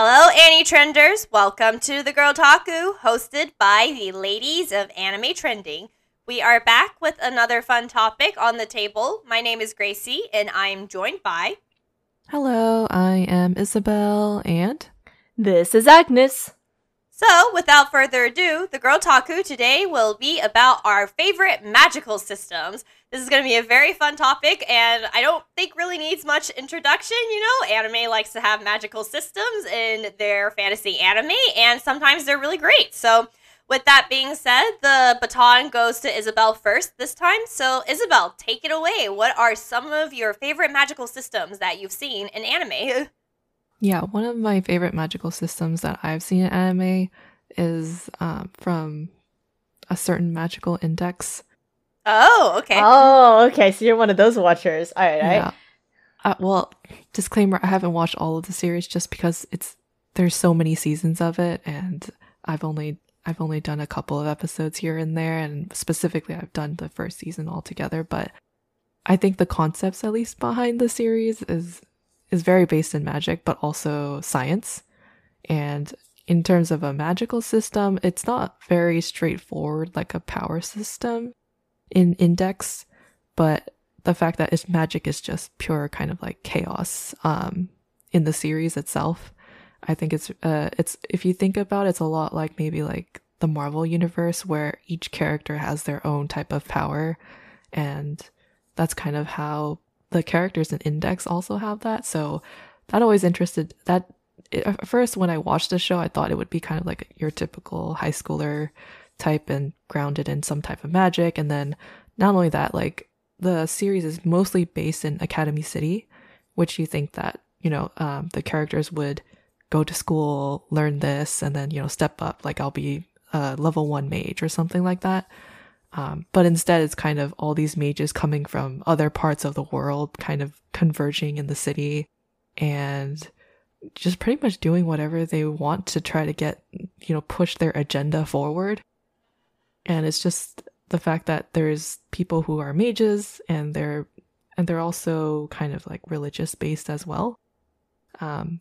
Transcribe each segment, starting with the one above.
Hello, Anime Trenders. Welcome to the Girltaku, hosted by the ladies of anime trending. We are back with another fun topic on the table. My name is Gracie, and I'm joined by. Hello, I am Isabel, and this is Agnes. So, without further ado, the Girltaku today will be about our favorite magical systems. This is going to be a very fun topic, and I don't think really needs much introduction. You know, anime likes to have magical systems in their fantasy anime, and sometimes they're really great. So, with that being said, the baton goes to Isabel first this time. So, Isabel, take it away. What are some of your favorite magical systems that you've seen in anime? Yeah, one of my favorite magical systems that I've seen in anime is um, from a certain magical index. Oh, okay. Oh, okay. So you're one of those watchers. All right, yeah. Uh, well, disclaimer: I haven't watched all of the series just because it's there's so many seasons of it, and I've only I've only done a couple of episodes here and there, and specifically, I've done the first season altogether. But I think the concepts, at least behind the series, is is very based in magic, but also science. And in terms of a magical system, it's not very straightforward like a power system in Index, but the fact that it's magic is just pure kind of like chaos um, in the series itself. I think it's uh, it's if you think about it, it's a lot like maybe like the Marvel universe where each character has their own type of power, and that's kind of how the characters in Index also have that. So that always interested that at first when I watched the show, I thought it would be kind of like your typical high schooler type and grounded in some type of magic. And then not only that, like the series is mostly based in Academy City, which you think that, you know, um, the characters would go to school, learn this, and then, you know, step up. Like I'll be a level one mage or something like that. Um, but instead, it's kind of all these mages coming from other parts of the world, kind of converging in the city and just pretty much doing whatever they want to try to get, you know, push their agenda forward. And it's just the fact that there's people who are mages and they're and they're also kind of like religious based as well. Um,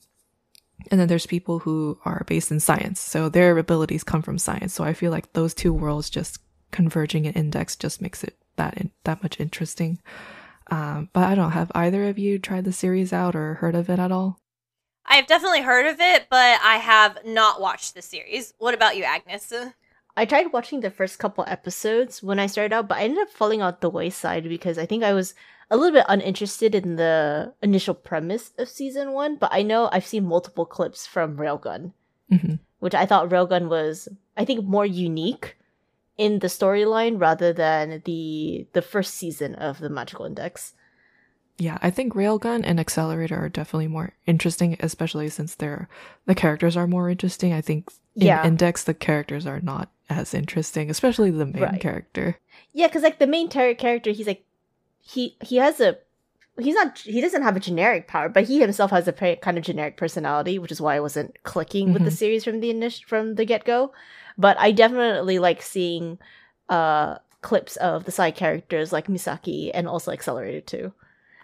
and then there's people who are based in science, so their abilities come from science. So I feel like those two worlds just converging in index just makes it that in, that much interesting. Um, but I don't have either of you tried the series out or heard of it at all. I've definitely heard of it, but I have not watched the series. What about you, Agnes? I tried watching the first couple episodes when I started out, but I ended up falling out the wayside because I think I was a little bit uninterested in the initial premise of season one. But I know I've seen multiple clips from Railgun, mm-hmm. which I thought Railgun was, I think, more unique in the storyline rather than the the first season of the Magical Index. Yeah, I think Railgun and Accelerator are definitely more interesting, especially since they're the characters are more interesting. I think in yeah. Index the characters are not as interesting, especially the main right. character. Yeah, because like the main ter- character, he's like he he has a he's not he doesn't have a generic power, but he himself has a kind of generic personality, which is why I wasn't clicking mm-hmm. with the mm-hmm. series from the initial from the get go. But I definitely like seeing uh clips of the side characters like Misaki and also Accelerator too.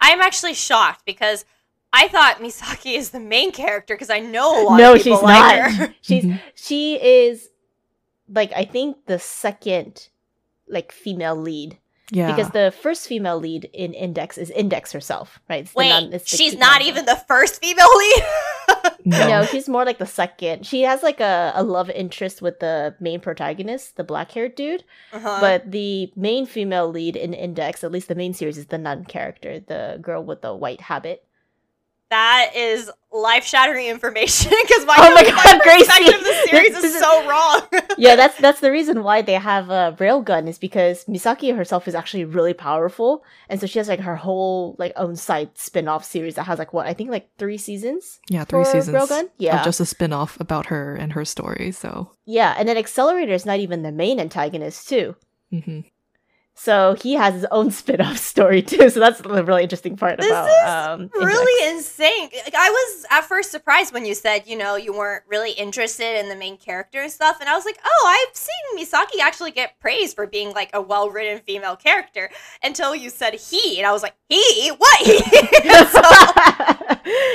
I'm actually shocked because I thought Misaki is the main character because I know a lot no, of people she's like not. her. she's mm-hmm. she is like I think the second like female lead yeah. Because the first female lead in Index is Index herself, right? Wait, non, she's not even the first female lead? no. no, she's more like the second. She has like a, a love interest with the main protagonist, the black haired dude. Uh-huh. But the main female lead in Index, at least the main series, is the nun character, the girl with the white habit that is life shattering information because my, oh my god, Gracie, of the series is, is so wrong. yeah, that's that's the reason why they have a railgun is because Misaki herself is actually really powerful, and so she has like her whole like own side spin off series that has like what I think like three seasons. Yeah, three seasons. Railgun. Yeah, just a spin off about her and her story. So yeah, and then Accelerator is not even the main antagonist too. Mm-hmm. So he has his own spin-off story too. So that's the really interesting part this about is um, really insane. Like, I was at first surprised when you said, you know, you weren't really interested in the main character and stuff, and I was like, oh, I've seen Misaki actually get praised for being like a well-written female character until you said he, and I was like, he, what he? so,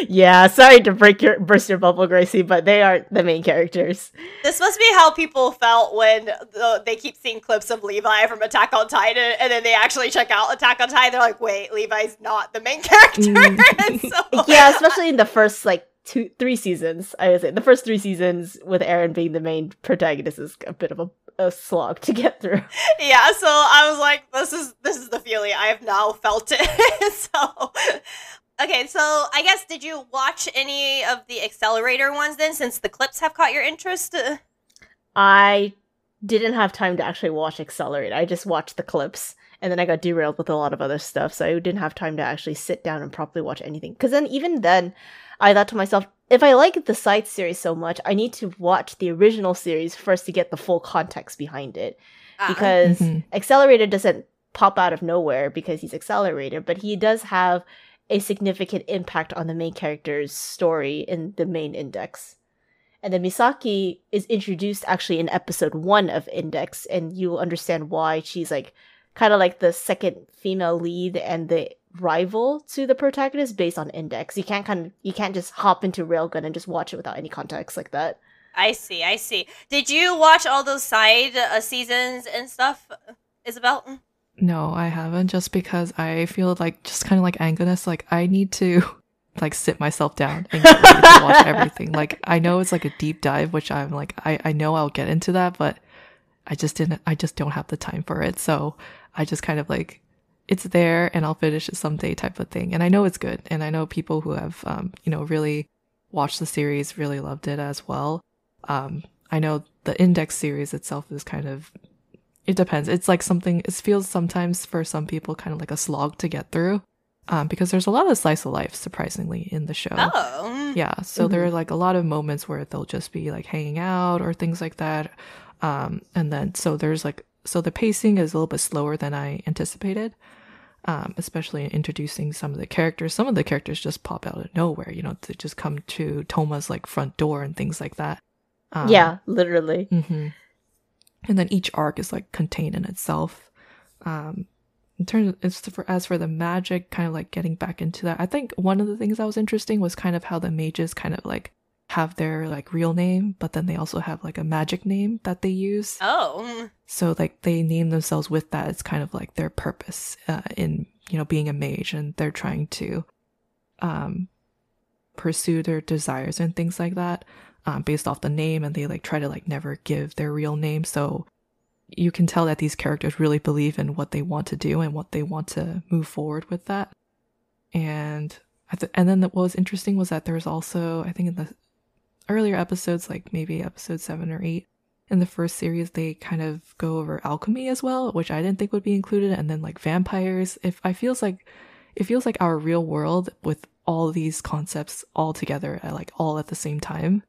yeah, sorry to break your burst your bubble, Gracie, but they aren't the main characters. This must be how people felt when the, they keep seeing clips of Levi from Attack on Titan, and then they actually check out Attack on Titan. They're like, "Wait, Levi's not the main character." Mm. so, Yeah, especially in the first like two, three seasons. I would say the first three seasons with Eren being the main protagonist is a bit of a, a slog to get through. yeah. So I was like, "This is this is the feeling I have now felt it." so. Okay, so I guess did you watch any of the accelerator ones then since the clips have caught your interest? I didn't have time to actually watch Accelerator. I just watched the clips and then I got derailed with a lot of other stuff, so I didn't have time to actually sit down and properly watch anything. Because then, even then, I thought to myself, if I like the side series so much, I need to watch the original series first to get the full context behind it. uh, Because Mhm. Accelerator doesn't pop out of nowhere because he's Accelerator, but he does have a significant impact on the main character's story in the main index. And then Misaki is introduced actually in episode one of Index, and you'll understand why she's like kind of like the second female lead and the rival to the protagonist based on Index. You can't kind of you can't just hop into Railgun and just watch it without any context like that. I see, I see. Did you watch all those side uh, seasons and stuff, Isabel? No, I haven't just because I feel like just kind of like Agnes, like I need to like sit myself down and get ready to watch everything. Like I know it's like a deep dive, which I'm like I, I know I'll get into that, but I just didn't I just don't have the time for it. So I just kind of like it's there and I'll finish it someday type of thing. And I know it's good. And I know people who have um, you know, really watched the series really loved it as well. Um I know the index series itself is kind of it depends. It's like something it feels sometimes for some people kind of like a slog to get through. Um, because there's a lot of slice of life surprisingly in the show. Oh. Yeah, so there are like a lot of moments where they'll just be like hanging out or things like that. Um, and then so there's like so the pacing is a little bit slower than I anticipated. Um, especially in introducing some of the characters. Some of the characters just pop out of nowhere, you know, to just come to Toma's like front door and things like that. Um, yeah, literally. hmm And then each arc is like contained in itself. Um, in terms, as for as for the magic, kind of like getting back into that, I think one of the things that was interesting was kind of how the mages kind of like have their like real name, but then they also have like a magic name that they use. oh. So like they name themselves with that. It's kind of like their purpose uh, in you know being a mage, and they're trying to um pursue their desires and things like that um, based off the name, and they like try to like never give their real name. So you can tell that these characters really believe in what they want to do and what they want to move forward with that. And and then what was interesting was that there was also I think in the earlier episodes, like maybe episode seven or eight, in the first series they kind of go over alchemy as well which i didn't think would be included and then like vampires if i feels like it feels like our real world with all these concepts all together at like all at the same time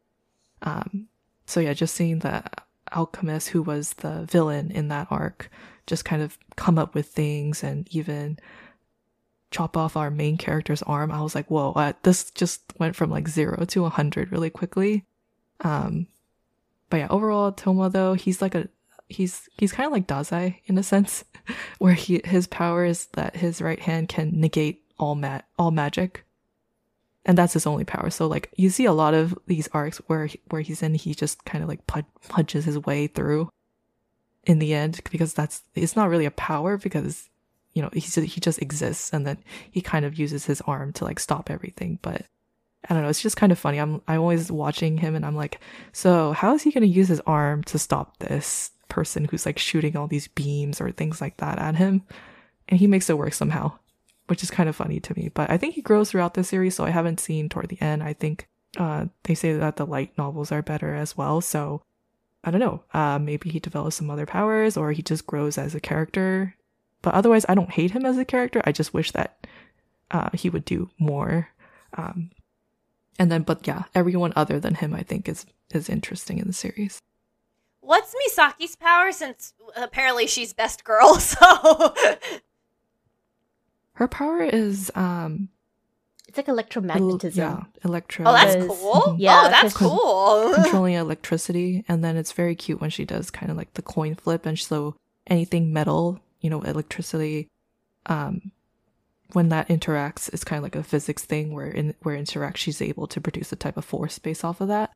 um so yeah just seeing the alchemist who was the villain in that arc just kind of come up with things and even chop off our main character's arm i was like whoa uh, this just went from like zero to a hundred really quickly. Um but yeah, overall, Toma though he's like a he's he's kind of like Dazai in a sense, where he his power is that his right hand can negate all mat all magic, and that's his only power. So like you see a lot of these arcs where where he's in, he just kind of like punches his way through. In the end, because that's it's not really a power because you know he just, he just exists, and then he kind of uses his arm to like stop everything, but. I don't know. It's just kind of funny. I'm I'm always watching him, and I'm like, so how is he to use his arm to stop this person who's like shooting all these beams or things like that at him? And he makes it work somehow, which is kind of funny to me. But I think he grows throughout the series, so I haven't seen toward the end. I think uh, they say that the light novels are better as well. So I don't know. Uh, maybe he develops some other powers, or he just grows as a character. But otherwise, I don't hate him as a character. I just wish that uh, he would do more. Um, and then, but yeah, everyone other than him, I think, is is interesting in the series. what's Misaki's power? Since apparently she's best girl, so Her power is um, It's like electromagnetism. yeah, electro. oh, that's Because- cool. Yeah, oh, that's 'cause- cool. controlling electricity, and then it's very cute when she does kind of like the coin flip, and so anything metal, you know, electricity, um, when that interacts, it's kind of like a physics thing where in where it interacts, she's able to produce a type of force based off of that.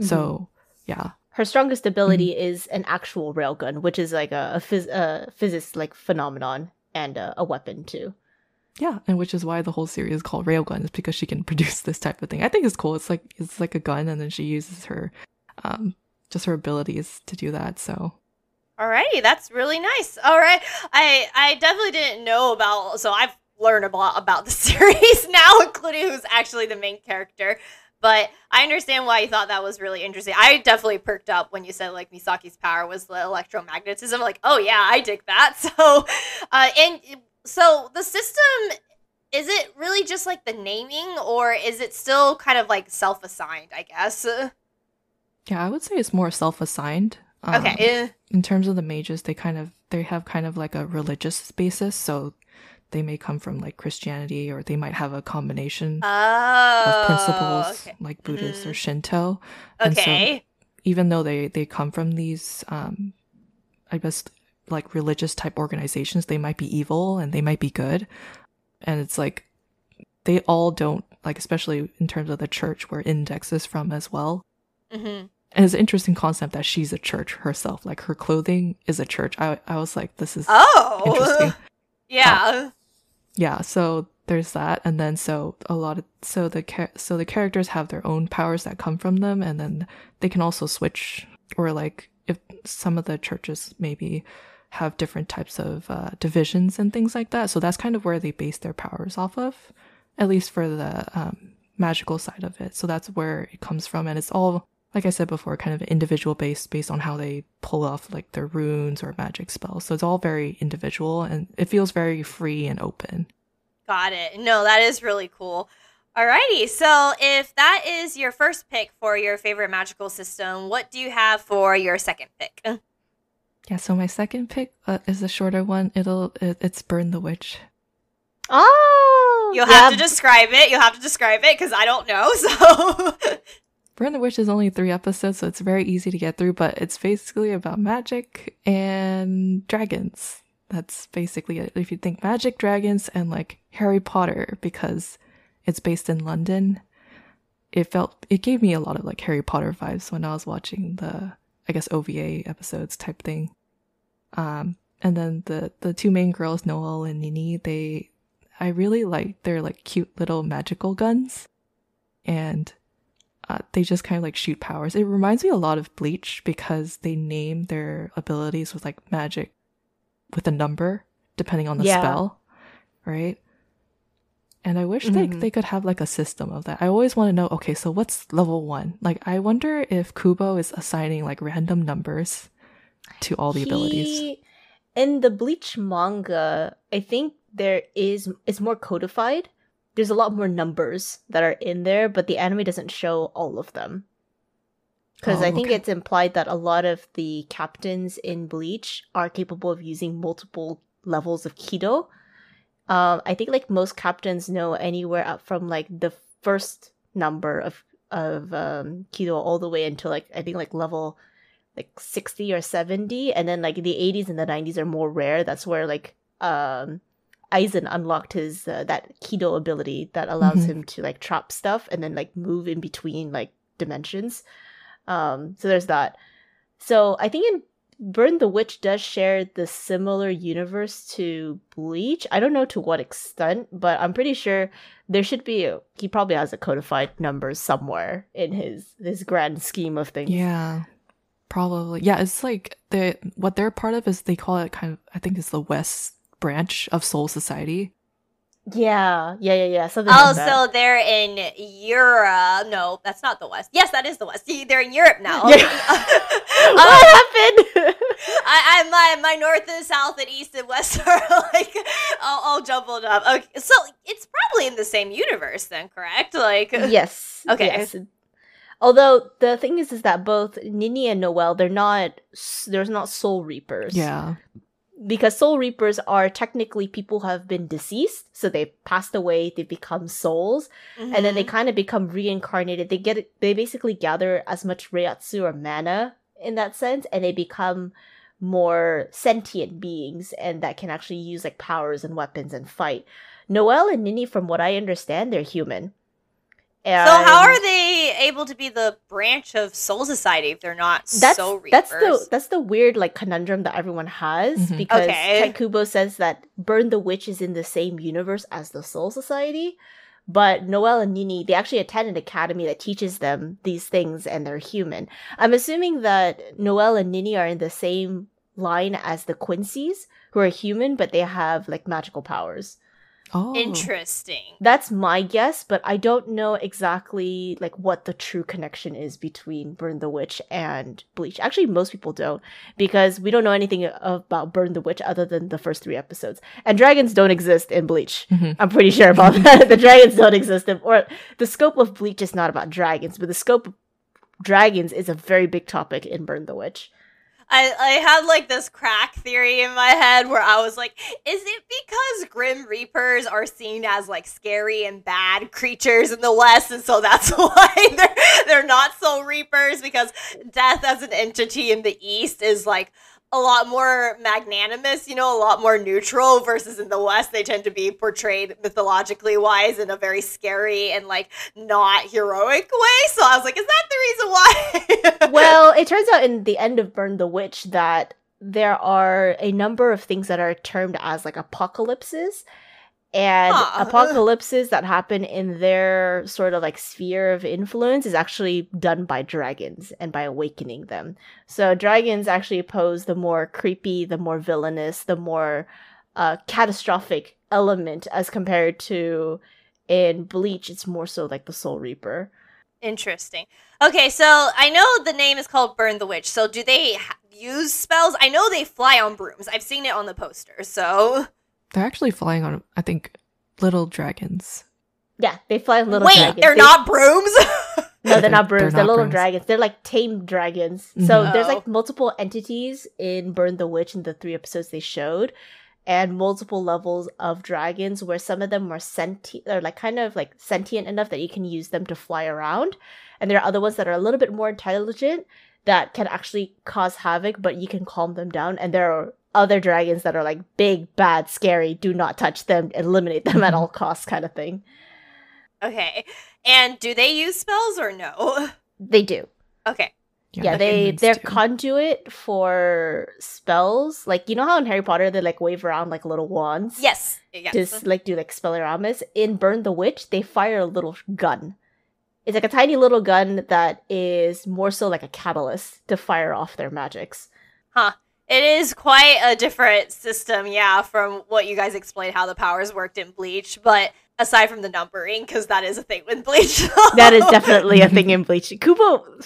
So yeah, Her strongest ability is an actual railgun, which is like a, a, phys- a physics like phenomenon and a, a weapon too. Yeah, and which is why the whole series is called Railgun is because she can produce this type of thing. I think it's cool. It's like it's like a gun, and then she uses her, um, just her abilities to do that. So Alrighty, that's really nice. All right, I I definitely didn't know about. So I've learned a lot about the series now, including who's actually the main character. But I understand why you thought that was really interesting. I definitely perked up when you said like Misaki's power was the electromagnetism. Like, oh yeah, I dig that. So, uh, and so the system is it really just like the naming, or is it still kind of like self-assigned? I guess. yeah, I would say it's more self-assigned. Um, Okay. in terms of the mages they kind of they have kind of like a religious basis so they may come from like christianity or they might have a combination Oh. of principles Okay. like buddhist or Mhm. shinto And so- Okay. even though they they come from these um i guess like religious type organizations they might be evil and they might be good. And it's like they all don't like especially in terms of the church where index is from as well. Hmm and it's an interesting concept that she's a church herself like her clothing is a church. I, I was like this is Oh. interesting. Yeah. yeah. So there's that. And then so a lot of so the so the characters have their own powers that come from them and then they can also switch or like if some of the churches maybe have different types of uh, divisions and things like that so that's kind of where they base their powers off of at least for the um, magical side of it so that's where it comes from and it's all like i said before kind of individual based based on how they pull off like their runes or magic spells so it's all very individual and it feels very free and open Got it. No, that is really cool. Alrighty, so if that is your first pick for your favorite magical system, what do you have for your second pick? Yeah, so my second pick uh, is a shorter one. It'll it, it's Burn the Witch. Oh, You'll yeah, have to describe it. You'll have to describe it because I don't know. So, Burn the Witch is only three episodes, so it's very easy to get through. But it's basically about magic and dragons. That's basically it. If you think magic, dragons, and like Harry Potter, because it's based in London, it felt it gave me a lot of like Harry Potter vibes when I was watching the I guess OVA episodes type thing. Um, and then the the two main girls, Noel and Nini, they I really like their like cute little magical guns, and uh, they just kind of like shoot powers. It reminds me a lot of Bleach because they name their abilities with like magic with a number depending on the Yeah. spell, right? And I wish they Mhm. they could have like a system of that. I always want to know. Okay, so what's level one? Like, I wonder if Kubo is assigning like random numbers to all the abilities. In the Bleach manga, I think there is it's more codified. There's a lot more numbers that are in there, but the anime doesn't show all of them. Because Oh, I think okay. it's implied that a lot of the captains in Bleach are capable of using multiple levels of Kido. Um, I think like most captains know anywhere up from like the first number of of um, Kido all the way until like I think like level like 60 or 70 and then like the 80s and the 90s are more rare that's where like um Aizen unlocked his uh, that Kido ability that allows Mhm. him to like trap stuff and then like move in between like dimensions um so there's that so I think in Burn the Witch does share the similar universe to Bleach. I don't know to what extent, but I'm pretty sure there should be a, he probably has a codified number somewhere in his his grand scheme of things. Yeah, probably. Yeah, it's like they what they're part of is they call it kind of. I think it's the West branch of Soul Society. Yeah, yeah, yeah, yeah. Something oh, like that. so they're in Europe. No, that's not the West. Yes, that is the West. See, They're in Europe now. Yeah. Uh, what happened? I, I my my north and south and east and west are like all, all jumbled up. Okay, so it's probably in the same universe then, correct? Like, yes. Okay. yes. Although the thing is, is that both Nini and Noel, they're not, s- there's not soul reapers. Yeah, because soul reapers are technically people who have been deceased, so they passed away, they become souls, and then they Mhm. kind of become reincarnated. They get they basically gather as much reiatsu or mana in that sense, and they become more sentient beings and that can actually use like powers and weapons and fight. Noel and Nini, from what I understand, they're human. And so how are they able to be the branch of Soul Society if they're not that's, so reapers? That's the that's the weird like conundrum that everyone has mm-hmm. because okay. Kubo says that Burn the Witch is in the same universe as the Soul Society, but Noel and Nini they actually attend an academy that teaches them these things and they're human. I'm assuming that Noel and Nini are in the same line as the Quincy's, who are human but they have like magical powers. Oh. Interesting. That's my guess, but I don't know exactly like what the true connection is between Burn the Witch and Bleach. Actually, most people don't because we don't know anything about Burn the Witch other than the first 3 episodes. And dragons don't exist in Bleach. Mm-hmm. I'm pretty sure about that. the dragons don't exist in, or the scope of Bleach is not about dragons, but the scope of dragons is a very big topic in Burn the Witch. I, I had like this crack theory in my head where I was like, is it because Grim Reapers are seen as like scary and bad creatures in the West, and so that's why they're they're not Soul Reapers? Because death as an entity in the East is like a lot more magnanimous, you know, a lot more neutral versus in the West they tend to be portrayed mythologically wise in a very scary and like not heroic way. So I was like, is that the reason why? well, it turns out in the end of Burn the Witch that there are a number of things that are termed as like apocalypses and huh. apocalypses that happen in their sort of like sphere of influence is actually done by dragons and by awakening them. So dragons actually pose the more creepy, the more villainous, the more uh, catastrophic element as compared to in Bleach, it's more so like the Soul Reaper. Interesting. Okay, so I know the name is called Burn the Witch. So do they ha- use spells? I know they fly on brooms. I've seen it on the poster. So they're actually flying on, I think, little dragons. Yeah, they fly on little Wait, dragons. they're they... not brooms? no, they're not brooms. They're, they're not little brooms. dragons. They're like tame dragons. Mm-hmm. So there's like oh. multiple entities in Burn the Witch in the three episodes they showed, and multiple levels of dragons where some of them are sentient, are like kind of like sentient enough that you can use them to fly around, and there are other ones that are a little bit more intelligent that can actually cause havoc, but you can calm them down. And there are other dragons that are like big, bad, scary, do not touch them, eliminate them at mm-hmm. all costs kind of thing. Okay. And do they use spells or no? They do. Okay. Yeah, yeah they they're too. conduit for spells. Like you know how in Harry Potter they like wave around like little wands. Yes. yes. Just like do like spelleramas. In Burn the Witch, they fire a little gun. It's like a tiny little gun that is more so like a catalyst to fire off their magics. Huh. It is quite a different system, yeah, from what you guys explained how the powers worked in Bleach. But aside from the numbering, because that is a thing with Bleach. that is definitely a thing in Bleach. Kubo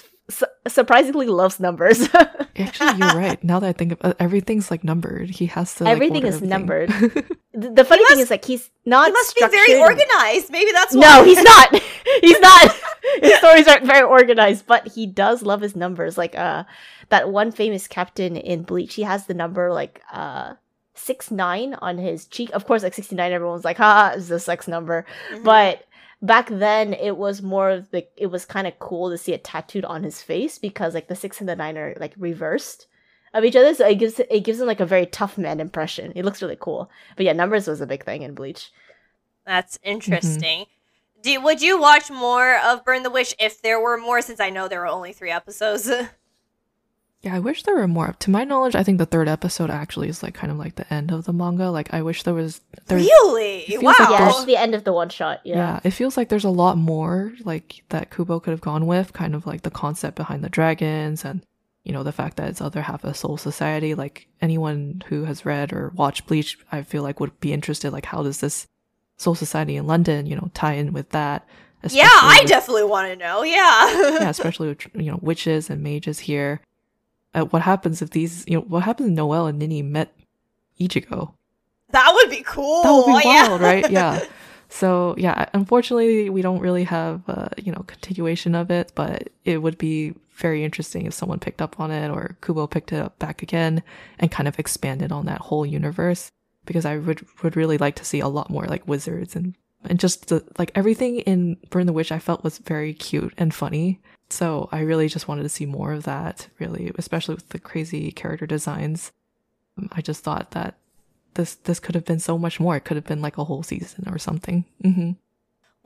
surprisingly loves numbers. Actually, you're right. Now that I think of uh, everything's like numbered, he has to. Like, everything is everything. numbered. the, the funny must, thing is, like, he's not. He must be very organized. Maybe that's why. No, he's not. he's not. his stories aren't very organized, but he does love his numbers. Like, uh, that one famous captain in Bleach, he has the number like uh six nine on his cheek. Of course, like sixty nine, everyone's like, "Ha, is the sex number," mm-hmm. but back then it was more like it was kind of cool to see it tattooed on his face because like the six and the nine are like reversed of each other. So it gives it gives him like a very tough man impression. It looks really cool. But yeah numbers was a big thing in bleach. That's interesting. Mm-hmm. do would you watch more of burn the witch if there were more since i know there were only three episodes Yeah, I wish there were more. To my knowledge, I think the third episode actually is like kind of like the end of the manga. Like I wish there was Really? Wow. Like yeah, it's the end of the one shot. Yeah. Yeah, it feels like there's a lot more like that Kubo could have gone with, kind of like the concept behind the dragons and you know, the fact that it's other half of Soul Society. Like anyone who has read or watched Bleach, I feel like would be interested like how does this Soul Society in London, you know, tie in with that? Yeah, I with, definitely want to know. Yeah. yeah, especially with you know witches and mages here uh, what happens if these, you know, what happens if Noel and Nini met Ichigo? That would be cool. That would be wild, yeah. right? Yeah. So yeah, unfortunately, we don't really have uh, you know continuation of it, but it would be very interesting if someone picked up on it or Kubo picked it up back again and kind of expanded on that whole universe because I would would really like to see a lot more like wizards and and just the, like everything in Burn the Witch I felt was very cute and funny. So I really just wanted to see more of that, really, especially with the crazy character designs. Um, I just thought that this this could have been so much more. It could have been like a whole season or something. hmm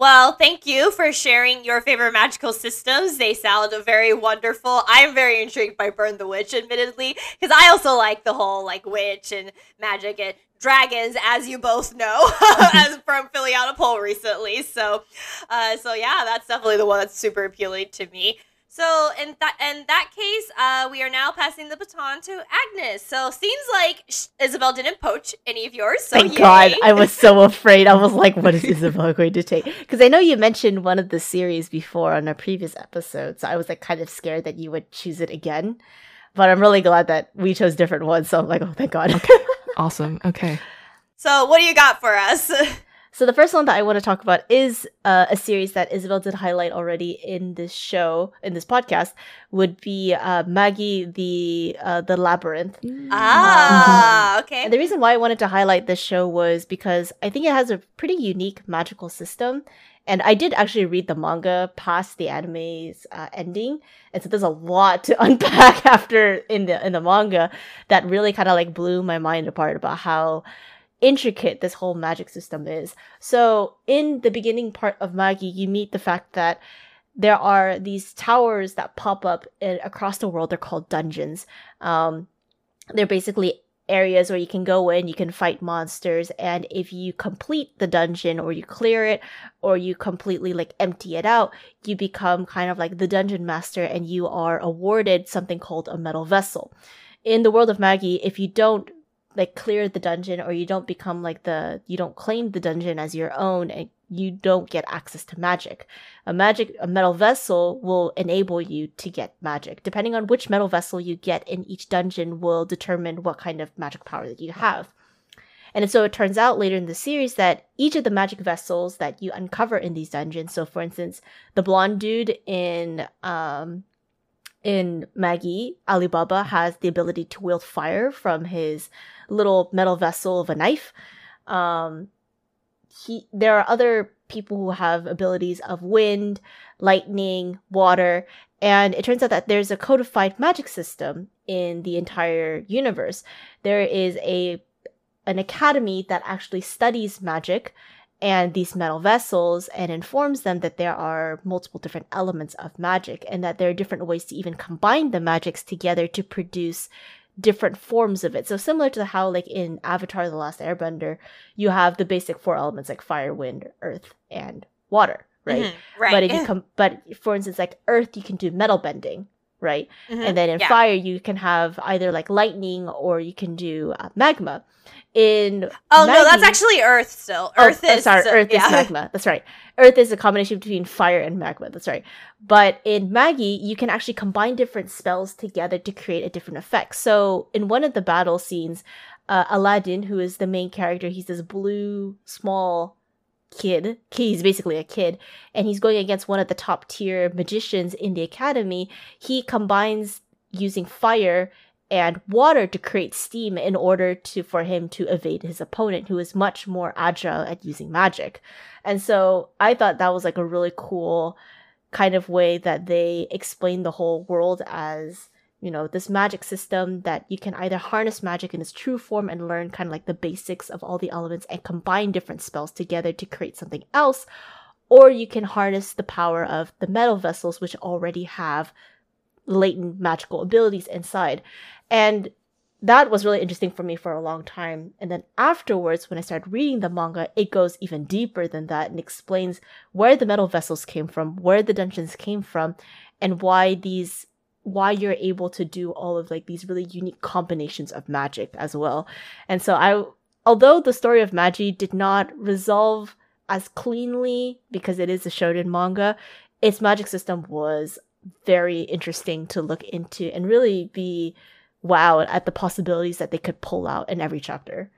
Well, thank you for sharing your favorite magical systems. They sound very wonderful. I'm very intrigued by Burn the Witch, admittedly, because I also like the whole like witch and magic and dragons, as you both know, as from filling out a poll recently. So, uh, so yeah, that's definitely the one that's super appealing to me. So in that in that case, uh, we are now passing the baton to Agnes. So seems like sh- Isabel didn't poach any of yours. So Thank yay. God. I was so afraid. I was like, what is Isabel going to take? Because I know you mentioned one of the series before on a previous episode. So I was like kind of scared that you would choose it again. But I'm really glad that we chose different ones. So I'm like, oh, thank God. okay. Awesome. Okay. So what do you got for us? So the first one that I want to talk about is uh, a series that Isabel did highlight already in this show, in this podcast, would be uh, Magi the uh, the Labyrinth. ah, okay. And the reason why I wanted to highlight this show was because I think it has a pretty unique magical system. And I did actually read the manga past the anime's uh, ending, and so there's a lot to unpack after in the in the manga that really kind of like blew my mind apart about how intricate this whole magic system is. So in the beginning part of Magi, you meet the fact that there are these towers that pop up in, across the world. They're called dungeons. Um, they're basically areas where you can go in, you can fight monsters, and if you complete the dungeon or you clear it or you completely like empty it out, you become kind of like the dungeon master and you are awarded something called a metal vessel. In the world of Magi, if you don't like clear the dungeon or you don't become like the you don't claim the dungeon as your own and you don't get access to magic. A magic a metal vessel will enable you to get magic. Depending on which metal vessel you get in each dungeon will determine what kind of magic power that you have. And so it turns out later in the series that each of the magic vessels that you uncover in these dungeons, so for instance, the blonde dude in um in Magi, Alibaba has the ability to wield fire from his little metal vessel of a knife. Um, he, there are other people who have abilities of wind, lightning, water, and it turns out that there's a codified magic system in the entire universe. There is a an academy that actually studies magic and these metal vessels and informs them that there are multiple different elements of magic and that there are different ways to even combine the magics together to produce different forms of it. So similar to how like in Avatar the Last Airbender, you have the basic four elements like fire, wind, earth, and water, right? Mhm, right. But if you come but for instance like earth you can do metal bending, right? Mhm, And then in yeah. fire you can have either like lightning or you can do uh, magma. In Oh no, that's actually Earth still. Oh, Earth oh, is sorry, still- Earth yeah. is magma. That's right. Earth is a combination between fire and magma. That's right. But in Magi, you can actually combine different spells together to create a different effect. So in one of the battle scenes, uh, Aladdin, who is the main character, he's this blue small kid. He's basically a kid, and he's going against one of the top tier magicians in the academy. He combines using fire and water to create steam in order to for him to evade his opponent who is much more agile at using magic. And so I thought that was like a really cool kind of way that they explain the whole world as you know this magic system that you can either harness magic in its true form and learn kind of like the basics of all the elements and combine different spells together to create something else or you can harness the power of the metal vessels which already have latent magical abilities inside and that was really interesting for me for a long time. And then afterwards, when I started reading the manga, it goes even deeper than that and explains where the metal vessels came from, where the dungeons came from, and why these why you're able to do all of like these really unique combinations of magic as well. And so I although the story of Magi did not resolve as cleanly because it is a shonen manga, its magic system was very interesting to look into and really be wowed at the possibilities that they could pull out in every chapter.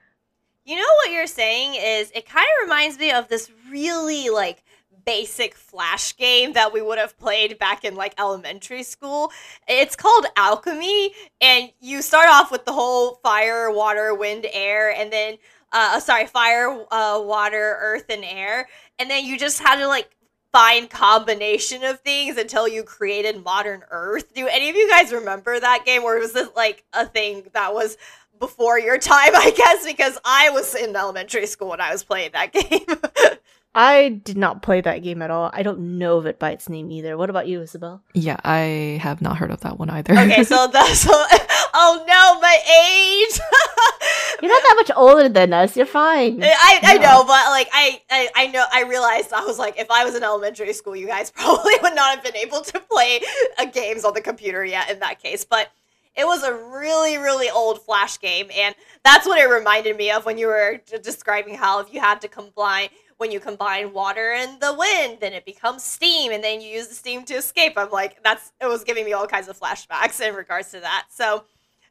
You know what you're saying is it kind of reminds me of this really like basic flash game that we would have played back in like elementary school. It's called Alchemy and you start off with the whole fire, water, wind, air and then uh sorry, fire, uh water, earth and air. And then you just had to like find combination of things until you created modern earth. Do any of you guys remember that game or was it like a thing that was before your time i guess? Because i was in elementary school when i was playing that game I did not play that game at all. I don't know of it by its name either. What about you, Isabel? Yeah, I have not heard of that one either. okay so the so oh no my age You're not that much older than us. You're fine. I, I Yeah. know, but like I, I I know I realized I was like if I was in elementary school, you guys probably would not have been able to play uh, games on the computer yet in that case. But it was a really really old flash game, and that's what it reminded me of when you were d- describing how if you had to combine when you combine water and the wind, then it becomes steam, and then you use the steam to escape. I'm like that's it was giving me all kinds of flashbacks in regards to that. So.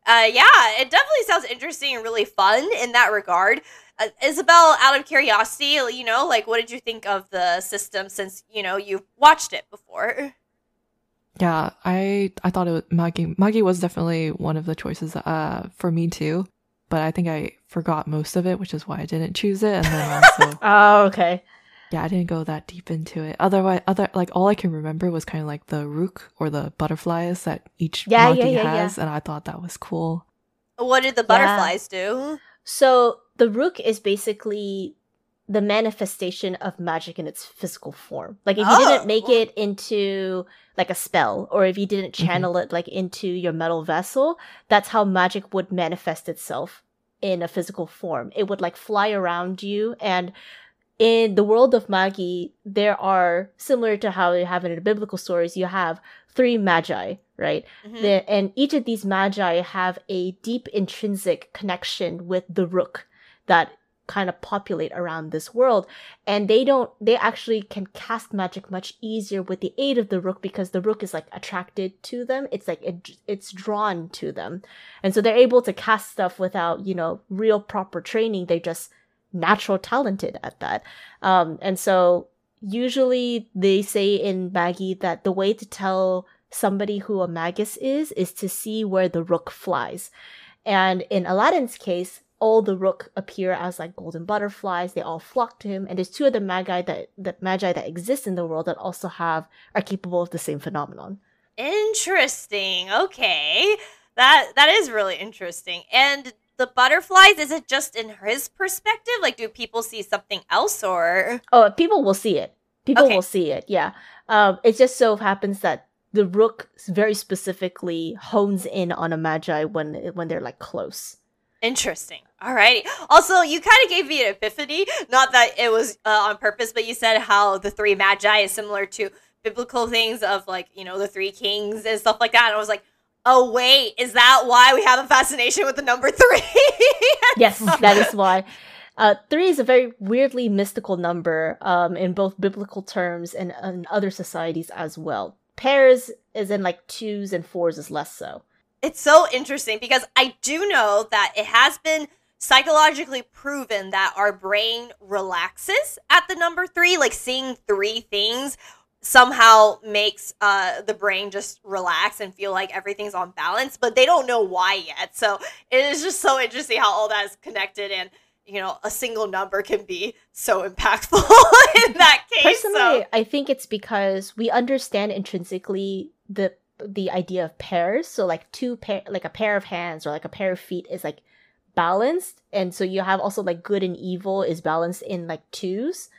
Uh, yeah, it definitely sounds interesting and really fun in that regard. Uh, Isabel, out of curiosity, you know, like what did you think of the system since you know you've watched it before? Yeah, I I thought it was Magi. Magi was definitely one of the choices uh for me too, but I think I forgot most of it, which is why I didn't choose it. And then also, Oh, okay. yeah, I didn't go that deep into it. Otherwise, other like all I can remember was kind of like the Rukh or the butterflies that each Yeah, Magi yeah, yeah, yeah. has, and I thought that was cool. What did the Yeah. butterflies do? So the Rukh is basically the manifestation of magic in its physical form. Like if you Oh. didn't make it into like a spell, or if you didn't Mhm. channel it like into your metal vessel, that's how magic would manifest itself in a physical form. It would like fly around you and in the world of Magi, there are similar to how you have in the biblical stories, you have three magi, right? Mhm. The, and each of these magi have a deep intrinsic connection with the Rukh that kind of populate around this world. And they don't they actually can cast magic much easier with the aid of the Rukh because the Rukh is like attracted to them. It's like it, it's drawn to them. And so they're able to cast stuff without you know real proper training. They're just natural talented at that. Um and so usually they say in magi that the way to tell somebody who a magus is is to see where the Rukh flies. And in aladdin's case all the Rukh appear as like golden butterflies they all flock to him and there's two other magi that the magi that exist in the world that also have are capable of the same phenomenon Interesting. Okay, that that is really interesting. And the butterflies, is it just in his perspective? Like, do people see something else, or oh people will see it people Okay. will see it yeah um it just so happens that the Rukh very specifically hones in on a magi when when they're like close Interesting. Alrighty. Also, you kind of gave me an epiphany. Not that it was uh, on purpose, but you said how the three magi is similar to biblical things of like, you know, the three kings and stuff like that. And I was like, oh, wait, is that why we have a fascination with the number three? yes that is why uh, three is a very weirdly mystical number um, in both biblical terms and in other societies as well. Pairs is in like twos and fours is less so. it's so interesting because I do know that it has been psychologically proven that our brain relaxes at the number three. Like seeing three things somehow makes uh, the brain just relax and feel like everything's on balance, but they don't know why yet. So it is just so interesting how all that is connected and. You know, a single number can be so impactful in that case. Personally, So. I think it's because we understand intrinsically the the idea of pairs. So like two pair, like a pair of hands or like a pair of feet is like balanced, and so you have also like good and evil is balanced in like twos.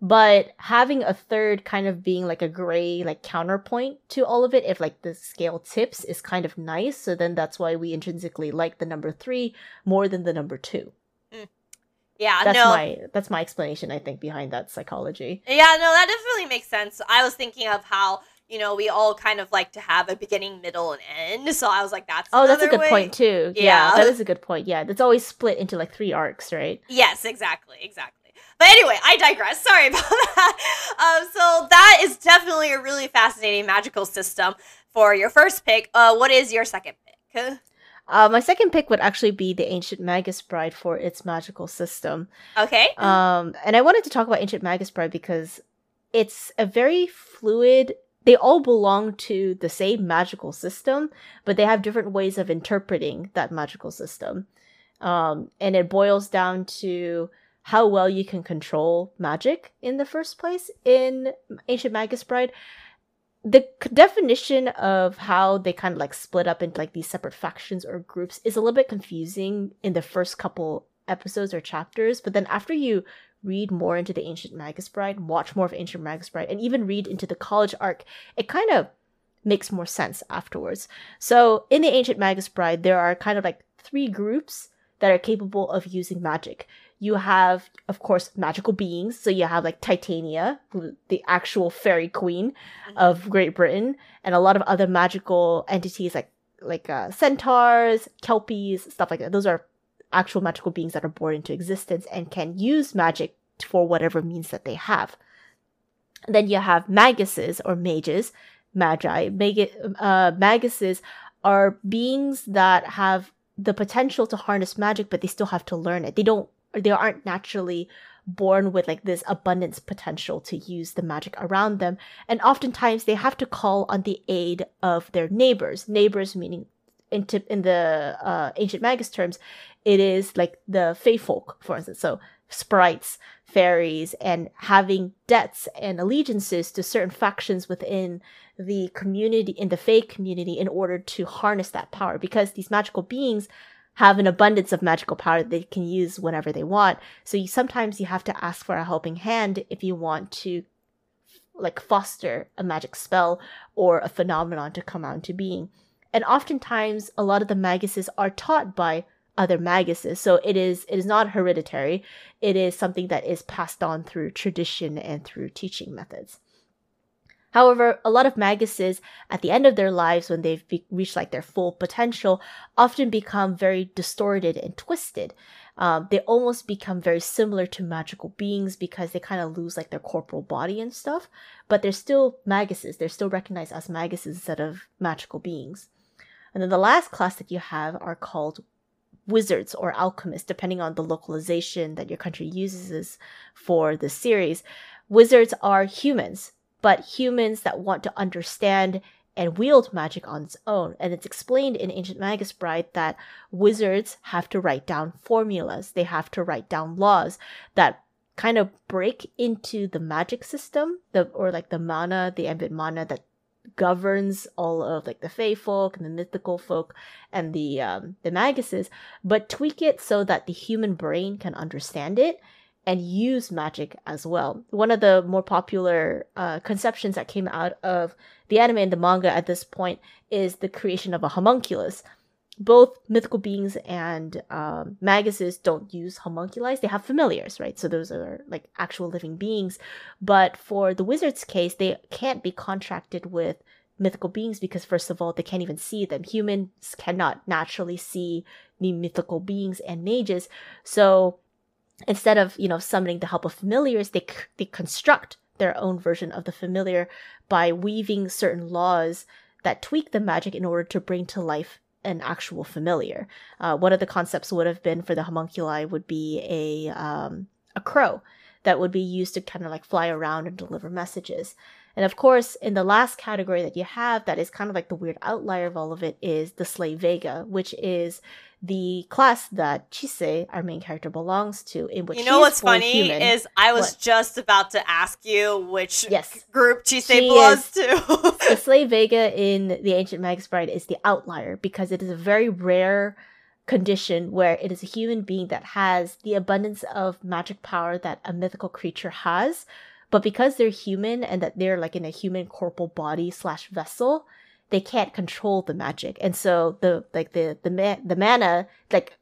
But having a third kind of being like a gray like counterpoint to all of it, if like the scale tips, is kind of nice. So then that's why we intrinsically like the number three more than the number two. Mm. Yeah, That's no. my that's my explanation. I think behind that psychology. Yeah, no, that definitely makes sense. I was thinking of how, you know, we all kind of like to have a beginning, middle, and end. So I was like, that's Oh, that's a good way. point too. Yeah. Yeah. that is a good point. Yeah, it's always split into like three arcs, right? Yes, exactly, exactly. But anyway, I digress. Sorry about that. Um, so that is definitely a really fascinating magical system for your first pick. Uh, what is your second pick? Uh, my second pick would actually be the Ancient Magus Bride for its magical system. Okay. Um, and I wanted to talk about Ancient Magus Bride because it's a very fluid. They all belong to the same magical system, but they have different ways of interpreting that magical system. Um, and it boils down to how well you can control magic in the first place in Ancient Magus Bride. The definition of how they kind of like split up into like these separate factions or groups is a little bit confusing in the first couple episodes or chapters, but then after you read more into the Ancient Magus Bride, watch more of Ancient Magus Bride, and even read into the college arc, it kind of makes more sense afterwards. So in the Ancient Magus Bride, there are kind of like three groups that are capable of using magic. You have, of course, magical beings. So you have like Titania, who, the actual fairy queen of Great Britain, and a lot of other magical entities like like uh, centaurs, kelpies, stuff like that. Those are actual magical beings that are born into existence and can use magic for whatever means that they have. Then you have maguses or mages, magi. Mag- uh, maguses are beings that have the potential to harness magic, but they still have to learn it. They don't, they aren't naturally born with like this abundance potential to use the magic around them. And oftentimes they have to call on the aid of their neighbors. Neighbors meaning in, t- in the uh, ancient magus terms, it is like the fae folk, for instance. So sprites, fairies, and having debts and allegiances to certain factions within the community, in the fae community, in order to harness that power. Because these magical beings have an abundance of magical power that they can use whenever they want. So you, sometimes you have to ask for a helping hand if you want to like foster a magic spell or a phenomenon to come out into being. And oftentimes a lot of the maguses are taught by other maguses. So it is it is not hereditary. It is something that is passed on through tradition and through teaching methods. However, a lot of maguses at the end of their lives, when they've be- reached like their full potential, often become very distorted and twisted. Um, they almost become very similar to magical beings because they kind of lose like their corporal body and stuff. But they're still maguses. They're still recognized as maguses instead of magical beings. And then the last class that you have are called wizards or alchemists, depending on the localization that your country uses for the series. Wizards are humans but humans that want to understand and wield magic on its own. And it's explained in Ancient Magus Bride that wizards have to write down formulas, they have to write down laws that kind of break into the magic system, the or like the mana, the ambient mana that governs all of like the fey folk and the mythical folk and the um, the maguses, but tweak it so that the human brain can understand it and use magic as well. One of the more popular uh, conceptions that came out of the anime and the manga at this point is the creation of a homunculus. Both mythical beings and um, maguses don't use homunculi; they have familiars, right? So those are like actual living beings. But for the wizard's case, they can't be contracted with mythical beings because first of all they can't even see them humans cannot naturally see the mythical beings and mages so instead of you know summoning the help of familiars they they construct their own version of the familiar by weaving certain laws that tweak the magic in order to bring to life an actual familiar. Uh, one of the concepts would have been for the homunculi would be a um, a crow that would be used to kind of like fly around and deliver messages. And of course, in the last category that you have, that is kind of like the weird outlier of all of it, is the Sleigh Beggy, which is the class that Chise, our main character, belongs to. In which you know what's funny human. is I was What? just about to ask you which Yes. group Chise She belongs to. the Sleigh Beggy in the ancient Magus Bride is the outlier because it is a very rare condition where it is a human being that has the abundance of magic power that a mythical creature has. But because they're human and that they're like in a human corporal body slash vessel, they can't control the magic. And so the like the the ma- the mana like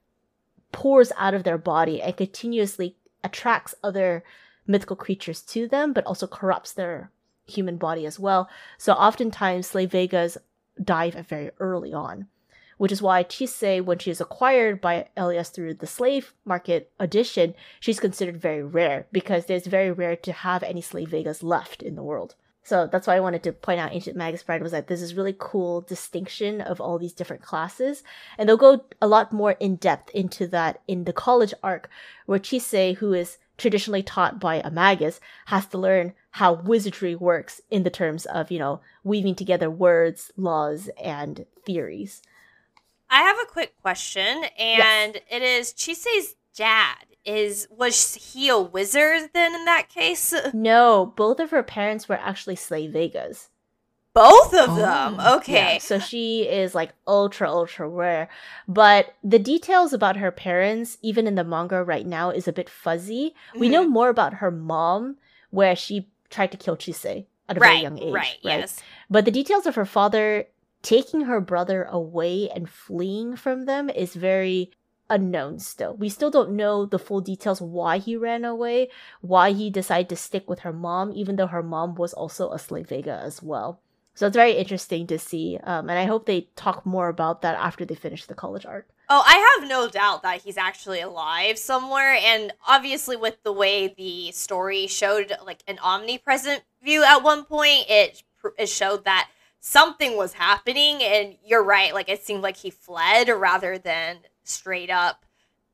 pours out of their body and continuously attracts other mythical creatures to them, but also corrupts their human body as well. So oftentimes Sleigh Beggies dive very early on, which is why Chise, when she is acquired by Elias through the slave market edition, she's considered very rare because there's very rare to have any Sleigh Beggies left in the world. So that's why I wanted to point out Ancient Magus Bride was that this is really cool distinction of all these different classes. And they'll go a lot more in depth into that in the college arc, where Chise, who is traditionally taught by a magus, has to learn how wizardry works in the terms of, you know, weaving together words, laws, and theories. I have a quick question, and it is Chise's dad is was he a wizard then in that case? No, both of her parents were actually Sleigh Beggies. Both of them. Oh. Okay. Yeah, so she is like ultra ultra rare, but the details about her parents, even in the manga right now, is a bit fuzzy. We know Mhm. more about her mom, where she tried to kill Chise at a very young age, right, right, yes. But the details of her father taking her brother away and fleeing from them is very unknown still. We still don't know the full details why he ran away, why he decided to stick with her mom, even though her mom was also a Sleigh Beggy as well. So it's very interesting to see. Um, and I hope they talk more about that after they finish the college arc. Oh, I have no doubt that he's actually alive somewhere. And obviously, with the way the story showed like an omnipresent view at one point, it, it showed that something was happening. And you're right. Like, it seemed like he fled rather than straight up,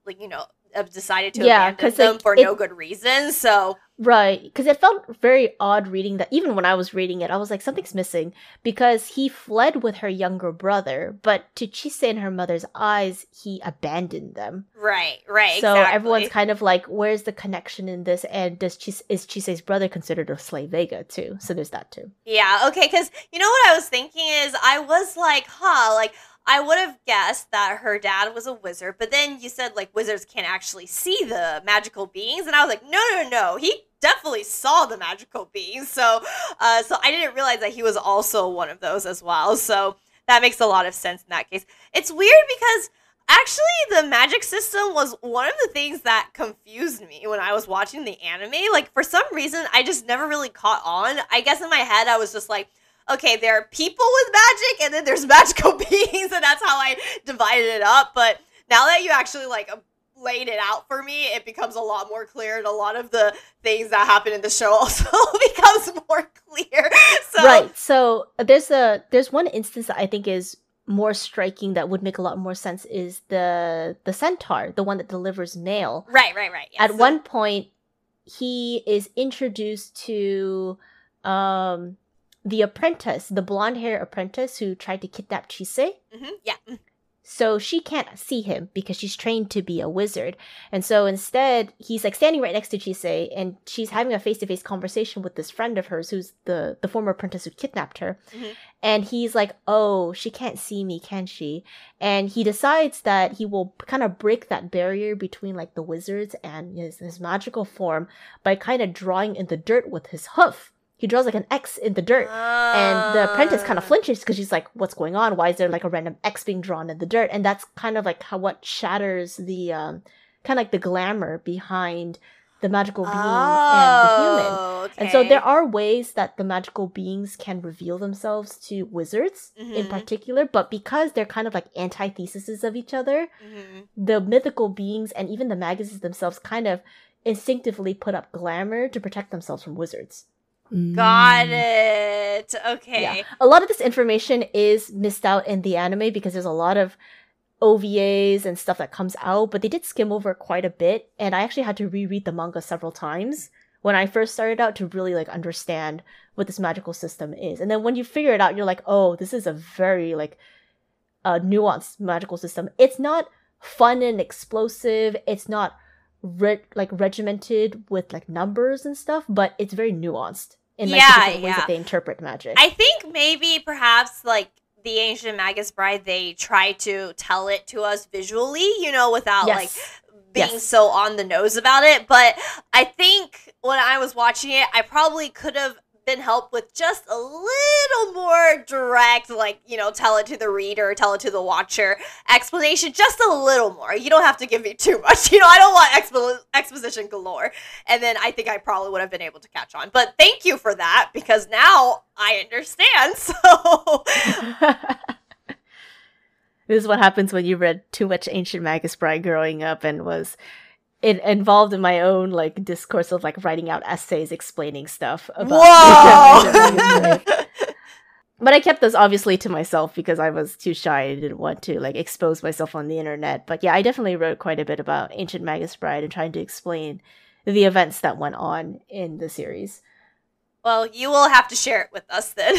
like, you know, have decided to Yeah, abandon them like, for it- no good reason. So, Right, because it felt very odd reading that. Even when I was reading it, I was like, something's missing because he fled with her younger brother, but to Chise and her mother's eyes, he abandoned them. right, right. so exactly. everyone's kind of like, where's the connection in this? And does Chise is Chise's brother considered a Sleigh Beggy too? So there's that too. Yeah, okay, because you know what I was thinking is I was like, huh, like I would have guessed that her dad was a wizard, but then you said like wizards can't actually see the magical beings, and I was like, no, no, no, he definitely saw the magical beings. So, uh, so I didn't realize that he was also one of those as well. So that makes a lot of sense in that case. It's weird because actually the magic system was one of the things that confused me when I was watching the anime. Like for some reason, I just never really caught on. I guess in my head, I was just like, okay, there are people with magic, and then there's magical beings, and that's how I divided it up. But now that you actually like laid it out for me, it becomes a lot more clear, and a lot of the things that happen in the show also becomes more clear. So, right. So uh, there's a there's one instance that I think is more striking that would make a lot more sense is the the centaur, the one that delivers mail. right, right, right. at one point he is introduced to um the apprentice the blonde hair apprentice who tried to kidnap chise Mhm, yeah. so she can't see him because she's trained to be a wizard. And so instead he's like standing right next to chise and she's having a face-to-face conversation with this friend of hers who's the the former apprentice who kidnapped her. Mhm. and he's like oh she can't see me can she? And he decides that he will kind of break that barrier between like the wizards and his, his magical form by kind of drawing in the dirt with his hoof he draws like an x in the dirt and the apprentice kind of Ah. flinches because she's like what's going on why is there like a random x being drawn in the dirt and that's kind of like how what shatters the um kind of like the glamour behind the magical being and the human Oh, and so there are ways that the magical beings can reveal themselves to wizards in Mhm. particular, but because they're kind of like antitheses of each other, Mhm. the mythical beings and even the maguses themselves kind of instinctively put up glamour to protect themselves from wizards. Got Mm. it. Okay. Yeah. A lot of this information is missed out in the anime because there's a lot of OVAs and stuff that comes out, but they did skim over quite a bit, and I actually had to reread the manga several times when I first started out to really like understand what this magical system is. And then when you figure it out, you're like, oh, this is a very like uh, nuanced magical system. It's not fun and explosive. It's not re- like regimented with like numbers and stuff, but it's very nuanced in like Yeah, the different ways that they interpret magic. I think maybe perhaps like the ancient Magus Bride, they try to tell it to us visually, you know, without like being Yes. so on the nose about it. But I think when I was watching it, I probably could have been helped with just a little more direct, like, you know, tell it to the reader, tell it to the watcher explanation, just a little more. You don't have to give me too much. You know, I don't want expo- exposition galore. And then I think I probably would have been able to catch on. But thank you for that because now I understand. So, this is what happens when you read too much ancient Magus Bride growing up and was it involved in my own like discourse of like writing out essays explaining stuff about Ancient Magus Bride. whoa! But I kept those obviously to myself because I was too shy. I didn't want to like expose myself on the internet. But yeah, I definitely wrote quite a bit about Ancient Magus Bride and trying to explain the events that went on in the series. Well, you will have to share it with us then.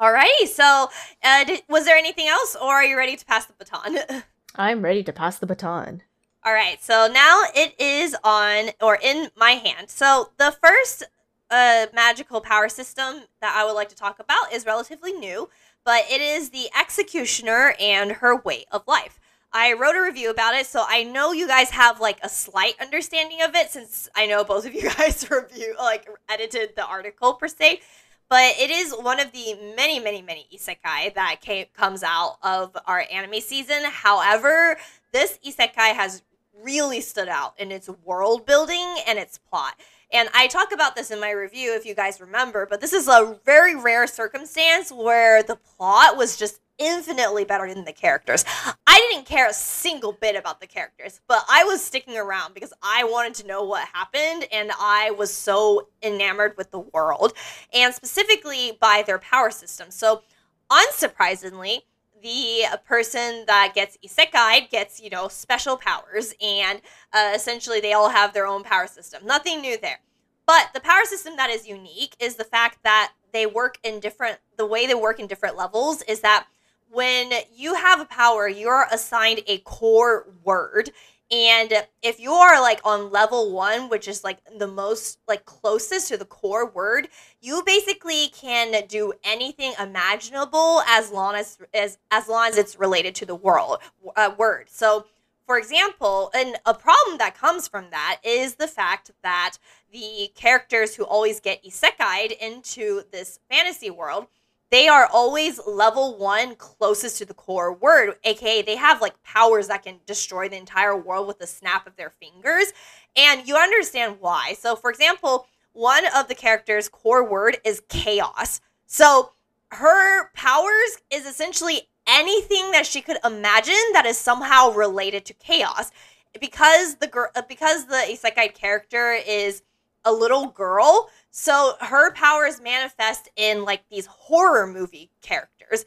Alrighty, so uh, did, was there anything else, or are you ready to pass the baton? I'm ready to pass the baton. All right, so now it is on or in my hand. So the first uh, magical power system that I would like to talk about is relatively new, but it is the Executioner and her way of life. I wrote a review about it, so I know you guys have like a slight understanding of it since I know both of you guys review like edited the article per se. But it is one of the many, many, many isekai that came, comes out of our anime season. However, this isekai has really stood out in its world building and its plot. And I talk about this in my review if you guys remember, but this is a very rare circumstance where the plot was just infinitely better than the characters. I didn't care a single bit about the characters, but I was sticking around because I wanted to know what happened and I was so enamored with the world and specifically by their power system. So, unsurprisingly, the person that gets isekai gets, you know, special powers and uh, essentially they all have their own power system. Nothing new there. But the power system that is unique is the fact that they work in different the way they work in different levels is that when you have a power, you're assigned a core word. And if you are like on level one, which is like the most like closest to the core word, you basically can do anything imaginable as long as as as long as it's related to the world uh, word. So, for example, and a problem that comes from that is the fact that the characters who always get isekai'd into this fantasy world they are always level one closest to the core word aka they have like powers that can destroy the entire world with the snap of their fingers and you understand why. So for example one of the characters core word is chaos. So her powers is essentially anything that she could imagine that is somehow related to chaos. Because the girl because the isekai character is a little girl. So her powers manifest in like these horror movie characters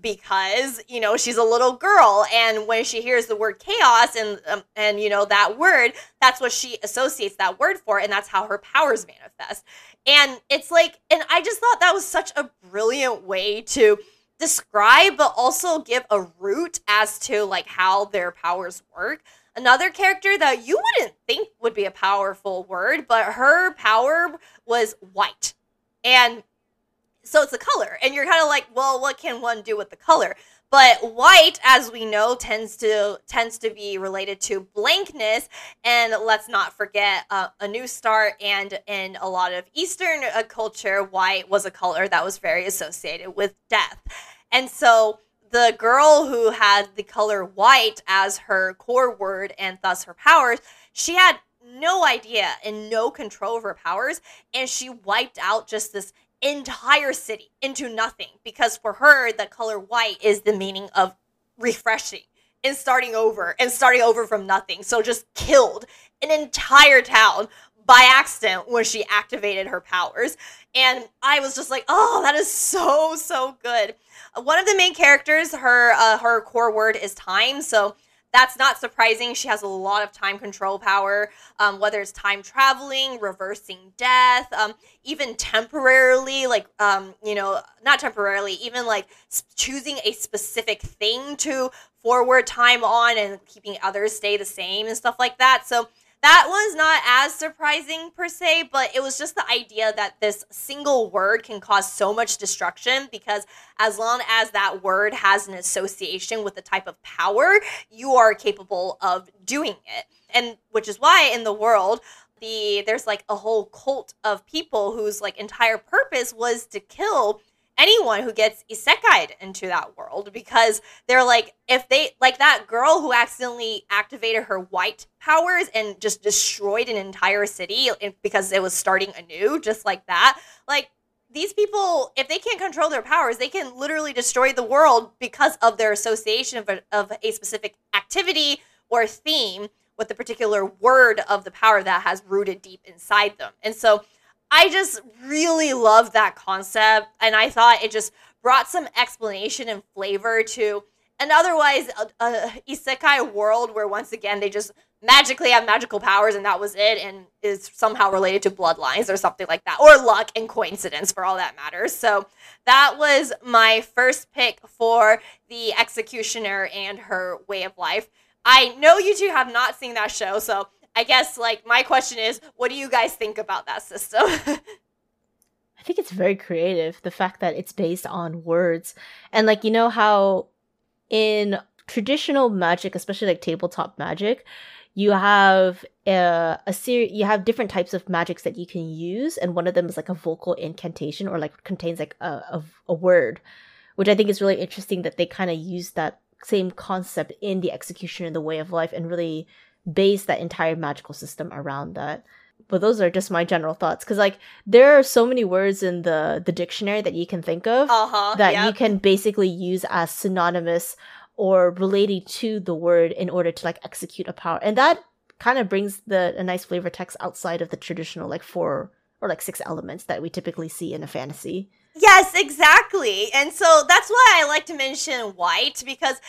because you know she's a little girl. And when she hears the word chaos and um, and you know that word that's what she associates that word for and that's how her powers manifest. And it's like and i just thought that was such a brilliant way to describe but also give a root as to like how their powers work Another character that you wouldn't think would be a powerful word, but her power was white. And so it's a color. And you're kind of like, well, what can one do with the color? But white, as we know, tends to tends to be related to blankness, and let's not forget uh, a new start. And in a lot of Eastern uh, culture, white was a color that was very associated with death. And so the girl who had the color white as her core word and thus her powers, she had no idea and no control of her powers. And she wiped out just this entire city into nothing because for her, the color white is the meaning of refreshing and starting over and starting over from nothing. So just killed an entire town by accident when she activated her powers. And I was just like, oh, that is so, so good. One of the main characters, her uh, her core word is time. So that's not surprising. She has a lot of time control power, um, whether it's time traveling, reversing death, um, even temporarily, like, um, you know, not temporarily, even like choosing a specific thing to forward time on and keeping others stay the same and stuff like that. So that was not as surprising per se, but it was just the idea that this single word can cause so much destruction because as long as that word has an association with the type of power, you are capable of doing it. And which is why in the world, the there's like a whole cult of people whose like entire purpose was to kill anyone who gets isekai'd into that world because they're like if they like that girl who accidentally activated her white powers and just destroyed an entire city because it was starting anew just like that like these people if they can't control their powers they can literally destroy the world because of their association of a, of a specific activity or theme with the particular word of the power that has rooted deep inside them. And so I just really love that concept, and I thought it just brought some explanation and flavor to an otherwise a, a isekai world where once again they just magically have magical powers and that was it and is somehow related to bloodlines or something like that or luck and coincidence for all that matters. So that was my first pick for the executioner and her way of life. I know you two have not seen that show, so I guess like my question is, what do you guys think about that system? I think it's very creative. The fact that it's based on words. And like you know how in traditional magic, especially like tabletop magic, you have uh, a, a series you have different types of magics that you can use and one of them is like a vocal incantation or like contains like a, a, a word which i think is really interesting that they kind of use that same concept in the execution in the way of life and really base that entire magical system around that but those are just my general thoughts because like there are so many words in the the dictionary that you can think of uh-huh, that yep. you can basically use as synonymous or relating to the word in order to like execute a power and that kind of brings the a nice flavor text outside of the traditional like four or like six elements that we typically see in a fantasy Yes, exactly. And so that's why I like to mention white because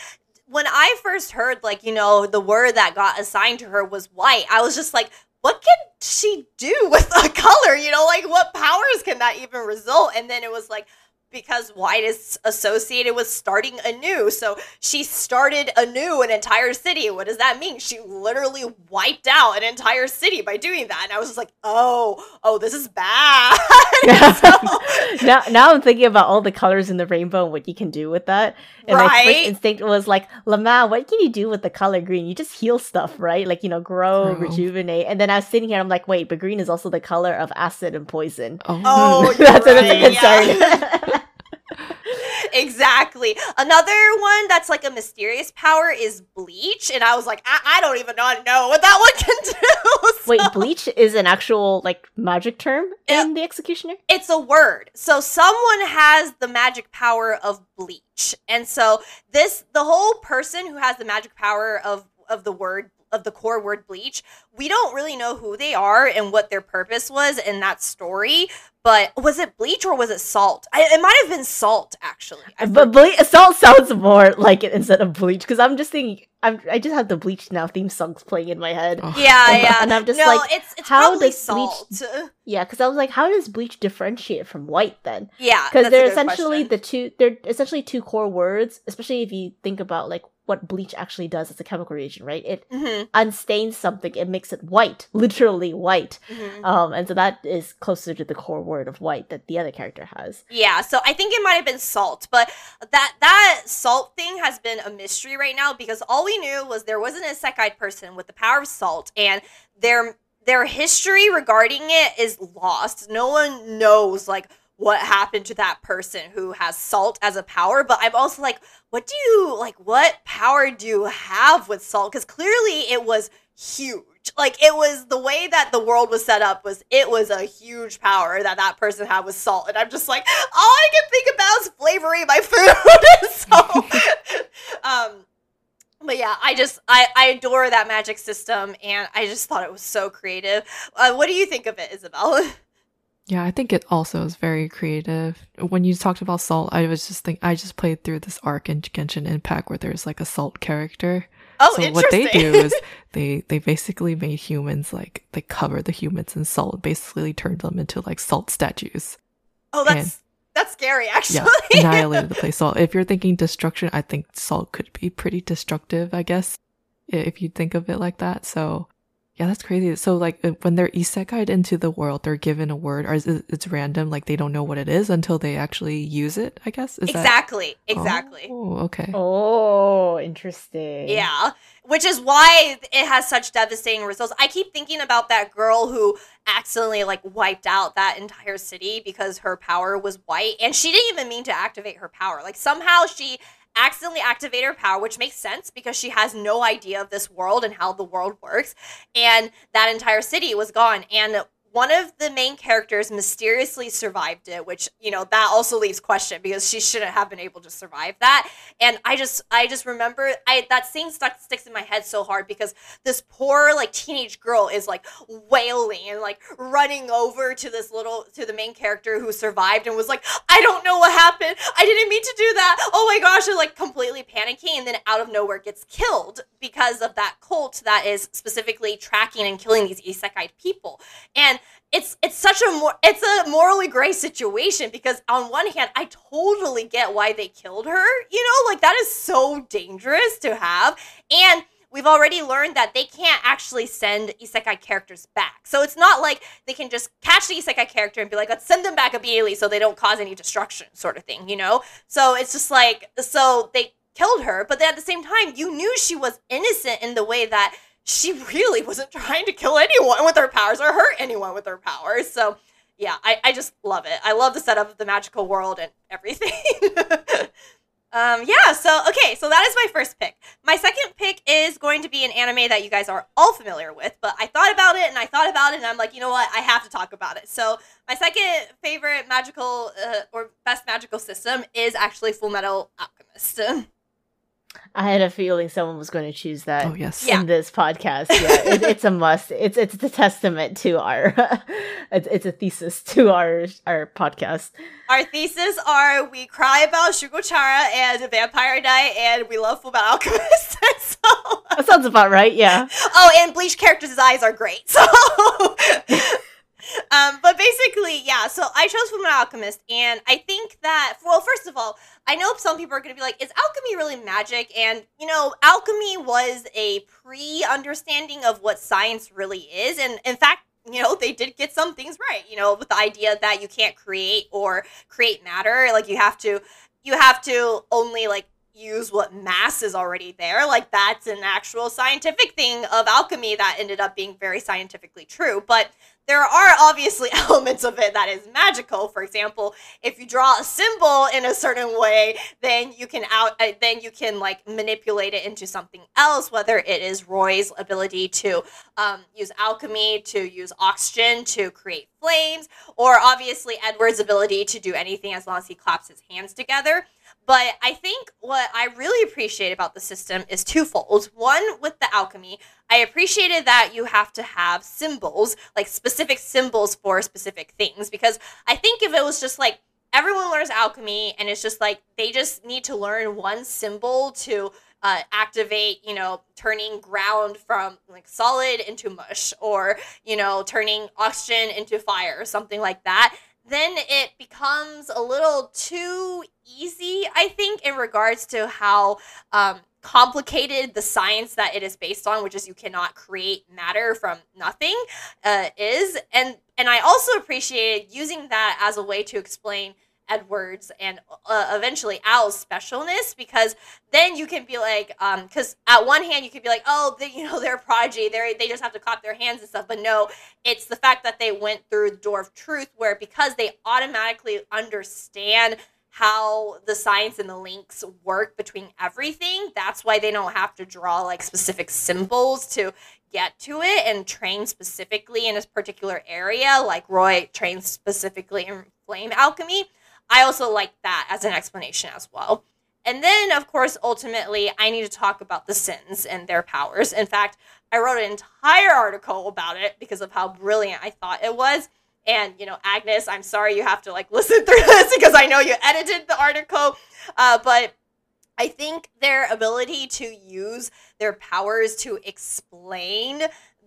when I first heard, like, you know, the word that got assigned to her was white, I was just like, what can she do with a color? You know, like, what powers can that even result? And then it was like, because white is associated with starting anew. So she started anew an entire city. What does that mean? She literally wiped out an entire city by doing that. And I was just like, oh, oh, this is bad. so, now, now I'm thinking about all the colors in the rainbow and what you can do with that. And my first instinct was like, Lama, what can you do with the color green? You just heal stuff, right? Like, you know, grow, Grow. rejuvenate. And then I was sitting here, I'm like, wait, but green is also the color of acid and poison. Oh, Oh, that's, that's a right, yeah. Exactly. Another one that's like a mysterious power is bleach, and I was like, I, I don't even know know what that one can do. Wait, bleach is an actual like magic term in the executioner? it's a word. So someone has the magic power of bleach. And so this the whole person who has the magic power of of the word of the core word bleach, we don't really know who they are and what their purpose was in that story. But was it bleach or was it salt? I, it might have been salt, actually. But ble- salt sounds more like it instead of bleach because I'm just thinking I'm I just have the bleach now theme songs playing in my head. Oh. Yeah, And- yeah. and I'm just no, like, it's, it's how probably does bleach- salt. Yeah, because I was like, how does bleach differentiate from white then? Yeah, Because they're good essentially question. the two they're essentially two core words, especially if you think about like what bleach actually does as a chemical reagent, right? It Mhm, unstains something, it makes it white, literally white. mhm. Um, and so that is closer to the core word of white that the other character has. Yeah, so I think it might have been salt, but that that salt thing has been a mystery right now because all we knew was there was an isekai person with the power of salt, and their their history regarding it is lost. No one knows like what happened to that person who has salt as a power. But I'm also like, what do you like? What power do you have with salt? Because clearly it was huge. Like it was the way that the world was set up was it was a huge power that that person had with salt, and I'm just like all I can think about is flavoring my food. so, um, but yeah, I just I I adore that magic system, and I just thought it was so creative. Uh, what do you think of it, Isabelle? Yeah, I think it also is very creative. When you talked about salt, I was just think I just played through this arc in Genshin Impact where there's like a salt character. Oh, so what they do is they they basically made humans like they cover the humans in salt, basically turned them into like salt statues. oh, that's that's scary, actually. Yeah, annihilated the place. So if you're thinking destruction, I think salt could be pretty destructive. I guess if you think of it like that. So yeah, that's crazy. So like when they're isekai'd into the world, they're given a word, or it's random. Like they don't know what it is until they actually use it. I guess is that- exactly, exactly. Oh, okay. Oh, interesting. Yeah, which is why it has such devastating results. I keep thinking about that girl who accidentally like wiped out that entire city because her power was white and she didn't even mean to activate her power. Like somehow she accidentally activate her power, which makes sense because she has no idea of this world and how the world works. And that entire city was gone. And one of the main characters mysteriously survived it, which, you know, that also leaves question because she shouldn't have been able to survive that. And I just I just remember I that scene stuck sticks in my head so hard because this poor like teenage girl is like wailing and like running over to this little to the main character who survived and was like, I don't know what happened. I didn't mean to do that. Oh my gosh, and like completely panicking and then out of nowhere gets killed because of that cult that is specifically tracking and killing these isekai people. And it's it's such a more it's a morally gray situation because on one hand I totally get why they killed her, you know, like that is so dangerous to have. And we've already learned that they can't actually send isekai characters back. So it's not like they can just catch the isekai character and be like, let's send them back immediately so they don't cause any destruction, sort of thing, you know? So it's just like, so they killed her, but then at the same time, you knew she was innocent in the way that she really wasn't trying to kill anyone with her powers or hurt anyone with her powers. So yeah, I, I just love it. I love the setup of the magical world and everything. um, yeah, so okay, so that is my first pick. My second pick is going to be an anime that you guys are all familiar with, but I thought about it and I thought about it and I'm like, you know what, I have to talk about it. So my second favorite magical uh, or best magical system is actually Fullmetal Alchemist. I had a feeling someone was going to choose that. Oh yes. Yeah. In this podcast, yeah, it, it's a must. It's it's a testament to our, it's, it's a thesis to our our podcast. Our thesis are we cry about Shugo Chara and Vampire Knight and we love Fullmetal Alchemist. so, That sounds about right. Yeah. oh, and Bleach characters' eyes are great. So Um, but basically, yeah. So I chose Fullmetal Alchemist, and I think that well, first of all, I know some people are going to be like, "Is alchemy really magic?" And you know, alchemy was a pre-understanding of what science really is, and in fact, you know, they did get some things right. You know, with the idea that you can't create or create matter, like you have to, you have to only like use what mass is already there. Like that's an actual scientific thing of alchemy that ended up being very scientifically true. But there are obviously elements of it that is magical. For example, if you draw a symbol in a certain way, then you can out uh, then you can like manipulate it into something else. Whether it is Roy's ability to um, use alchemy to use oxygen to create flames, or obviously Edward's ability to do anything as long as he claps his hands together. But I think what I really appreciate about the system is twofold. One, with the alchemy, I appreciated that you have to have symbols, like specific symbols for specific things, because I think if it was just like everyone learns alchemy and it's just like they just need to learn one symbol to uh, activate, you know, turning ground from like solid into mush or, you know, turning oxygen into fire or something like that, then it becomes a little too easy, I think, in regards to how um, complicated the science that it is based on, which is you cannot create matter from nothing, uh, is. And and I also appreciated using that as a way to explain Edwards and uh, eventually Al's specialness because then you can be like, um, because at one hand you could be like, oh, they, you know, they're a prodigy, they they just have to clap their hands and stuff, but no, it's the fact that they went through the door of truth where because they automatically understand how the science and the links work between everything. That's why they don't have to draw like specific symbols to get to it and train specifically in a particular area, like Roy trains specifically in flame alchemy. I also like that as an explanation as well. And then, of course, ultimately, I need to talk about the sins and their powers. In fact, I wrote an entire article about it because of how brilliant I thought it was. And, you know, Agnes, I'm sorry you have to like listen through this because I know you edited the article. Uh, but I think their ability to use their powers to explain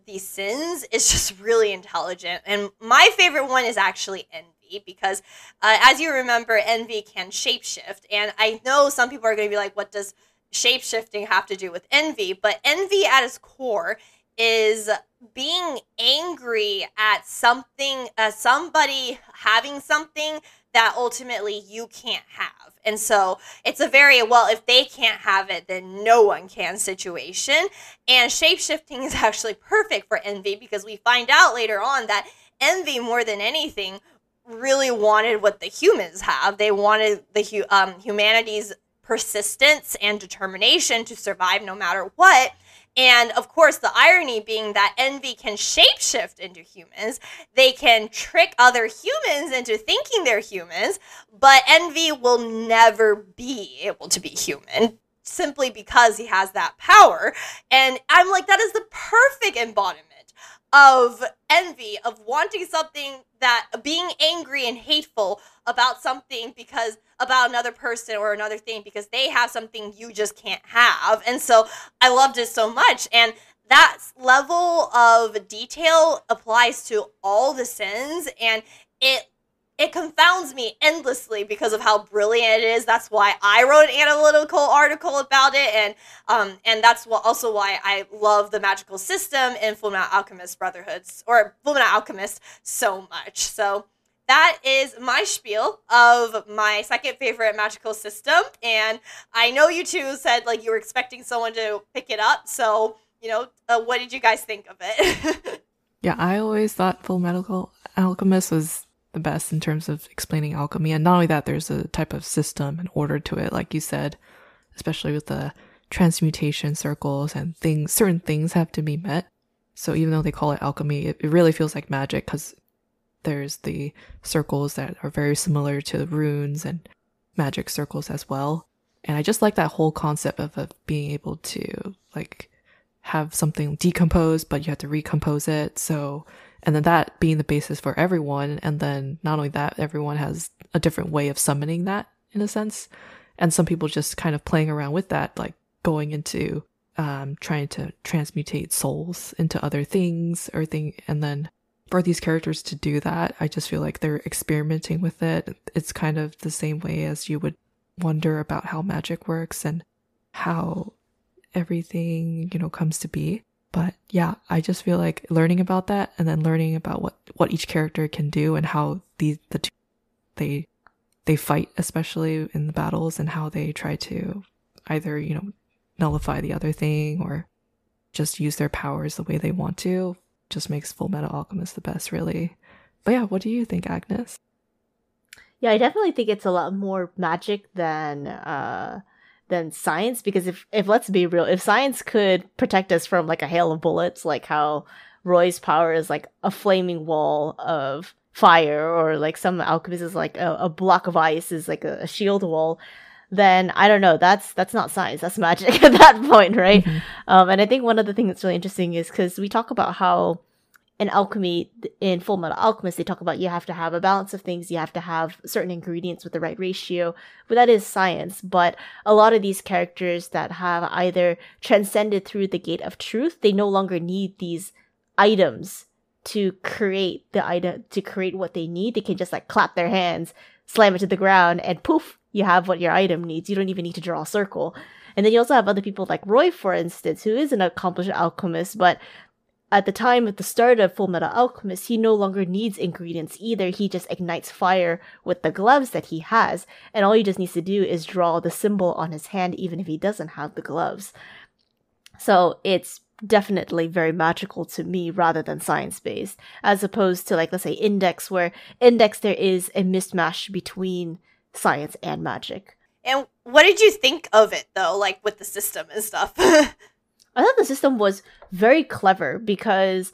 these sins is just really intelligent. And my favorite one is actually envy because, uh, as you remember, envy can shapeshift. And I know some people are going to be like, what does shapeshifting have to do with envy? But envy at its core is being angry at something, uh, somebody having something that ultimately you can't have. And so it's a very, well, if they can't have it, then no one can situation. And shapeshifting is actually perfect for envy because we find out later on that envy, more than anything, really wanted what the humans have. They wanted the hu- um, humanity's persistence and determination to survive no matter what. And of course, the irony being that envy can shapeshift into humans. They can trick other humans into thinking they're humans, but envy will never be able to be human simply because he has that power. And I'm like, that is the perfect embodiment of envy, of wanting something that being angry and hateful about something because about another person or another thing because they have something you just can't have. And so I loved it so much. And that level of detail applies to all the sins and it it confounds me endlessly because of how brilliant it is. That's why I wrote an analytical article about it, and um, and that's what also why I love the magical system in Fullmetal Alchemist Brotherhoods or Fullmetal Alchemist so much. So that is my spiel of my second favorite magical system, and I know you two said like you were expecting someone to pick it up, so you know, uh, what did you guys think of it? yeah, I always thought Full Fullmetal Alchemist was the best in terms of explaining alchemy. And not only that, there's a type of system and order to it, like you said, especially with the transmutation circles and things, certain things have to be met. So even though they call it alchemy, it, it really feels like magic because there's the circles that are very similar to runes and magic circles as well. And I just like that whole concept of, of being able to like have something decompose, but you have to recompose it. So and then that being the basis for everyone and then not only that everyone has a different way of summoning that in a sense and some people just kind of playing around with that like going into um, trying to transmutate souls into other things or thing and then for these characters to do that i just feel like they're experimenting with it it's kind of the same way as you would wonder about how magic works and how everything you know comes to be but yeah, I just feel like learning about that and then learning about what, what each character can do and how the, the two, they, they fight, especially in the battles and how they try to either, you know, nullify the other thing or just use their powers the way they want to just makes Fullmetal Alchemist the best, really. But yeah, what do you think, Agnes? Yeah, I definitely think it's a lot more magic than uh than science because if if let's be real, if science could protect us from like a hail of bullets, like how Roy's power is like a flaming wall of fire, or like some alchemist is like a, a block of ice is like a, a, shield wall, then I don't know. That's that's not science. That's magic at that point, right? Mm-hmm. Um, and I think one of the things that's really interesting is because we talk about how in alchemy in Fullmetal Alchemist they talk about you have to have a balance of things you have to have certain ingredients with the right ratio but that is science. But a lot of these characters that have either transcended through the gate of truth they no longer need these items to create the item to create what they need. They can just like clap their hands slam it to the ground and poof you have what your item needs. You don't even need to draw a circle. And then you also have other people like Roy, for instance, who is an accomplished alchemist, but at the time at the start of Fullmetal Alchemist, he no longer needs ingredients either. He just ignites fire with the gloves that he has, and all he just needs to do is draw the symbol on his hand, even if he doesn't have the gloves. So it's definitely very magical to me rather than science based, as opposed to like let's say Index, where Index there is a mismatch between science and magic. And what did you think of it though, like with the system and stuff? I thought the system was very clever because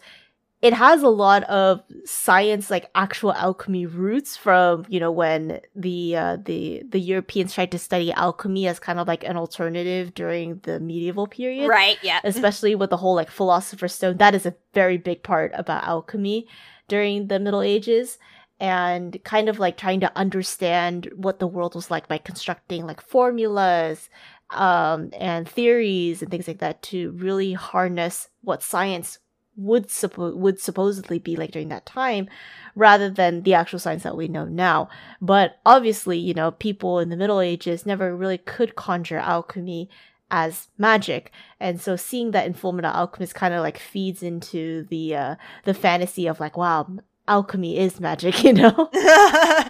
it has a lot of science like actual alchemy roots from you know when the uh, the the Europeans tried to study alchemy as kind of like an alternative during the medieval period. Right yeah. Especially with the whole like philosopher's stone. That is a very big part about alchemy during the middle ages and kind of like trying to understand what the world was like by constructing like formulas um, and theories and things like that to really harness what science would suppo- would supposedly be like during that time rather than the actual science that we know now. But obviously you know people in the middle ages never really could conjure alchemy as magic. And so seeing that in fullmetal alchemist kind of like feeds into the uh the fantasy of like wow alchemy is magic you know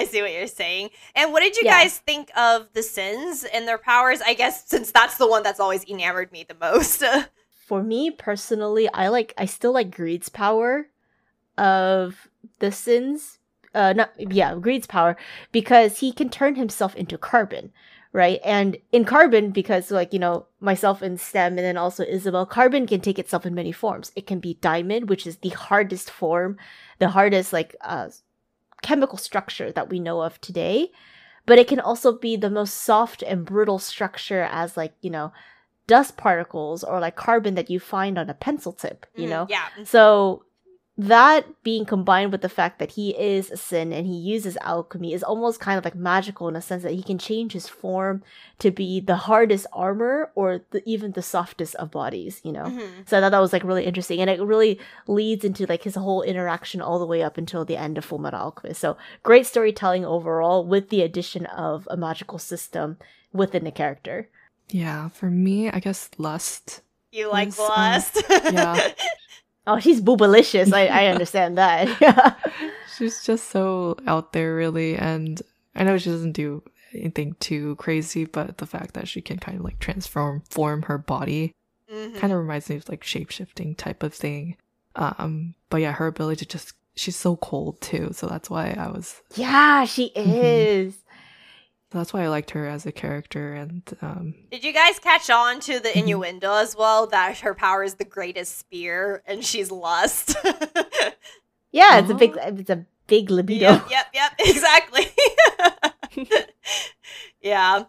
I see what you're saying. And what did you yeah. guys think of the sins and their powers? I guess since that's the one that's always enamored me the most. For me personally, I like I still like Greed's power of the sins. Uh not yeah, Greed's power because he can turn himself into carbon, right? And in carbon, because like, you know, myself in Stem and then also Isabelle, carbon can take itself in many forms. It can be diamond, which is the hardest form, the hardest like uh chemical structure that we know of today, but it can also be the most soft and brittle structure as like, you know, dust particles or like carbon that you find on a pencil tip, you mm, know? Yeah. So that being combined with the fact that he is a sin and he uses alchemy is almost kind of like magical in a sense that he can change his form to be the hardest armor or the, even the softest of bodies, you know? Mhm. So I thought that was like really interesting, and it really leads into like his whole interaction all the way up until the end of Fullmetal Alchemist. So great storytelling overall, with the addition of a magical system within the character. Yeah, for me, I guess Lust. You like Yes, uh, lust? yeah. Oh, she's boobalicious. I I understand that. Yeah. She's just so out there, really. And I know she doesn't do anything too crazy, but the fact that she can kind of like transform form her body Mhm. kind of reminds me of like shape shifting type of thing. Um, but yeah, her ability to just she's so cold too, so that's why I was Yeah, she Mhm. Is. that's why I liked her as a character. And um, Did you guys catch on to the Mhm. innuendo as well that her power is the greatest spear and she's lust? Yeah, it's a big Uh-huh. it's a big libido. yep, yep, yep, exactly. yeah.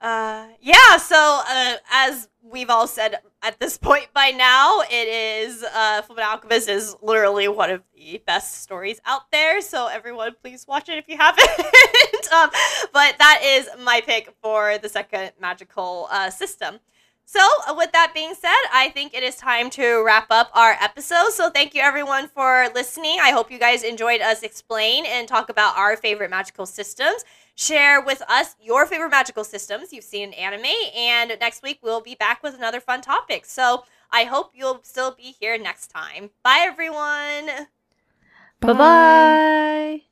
Uh, yeah, so uh, as we've all said at this point by now, it is uh, Fullmetal Alchemist is literally one of the best stories out there. So everyone, please watch it if you haven't. um, but that is my pick for the second magical uh, system. So, uh, with that being said, I think it is time to wrap up our episode. So, thank you everyone for listening. I hope you guys enjoyed us explain and talk about our favorite magical systems. Share with us your favorite magical systems you've seen in anime, and next week we'll be back with another fun topic. So, I hope you'll still be here next time. Bye, everyone. Bye bye.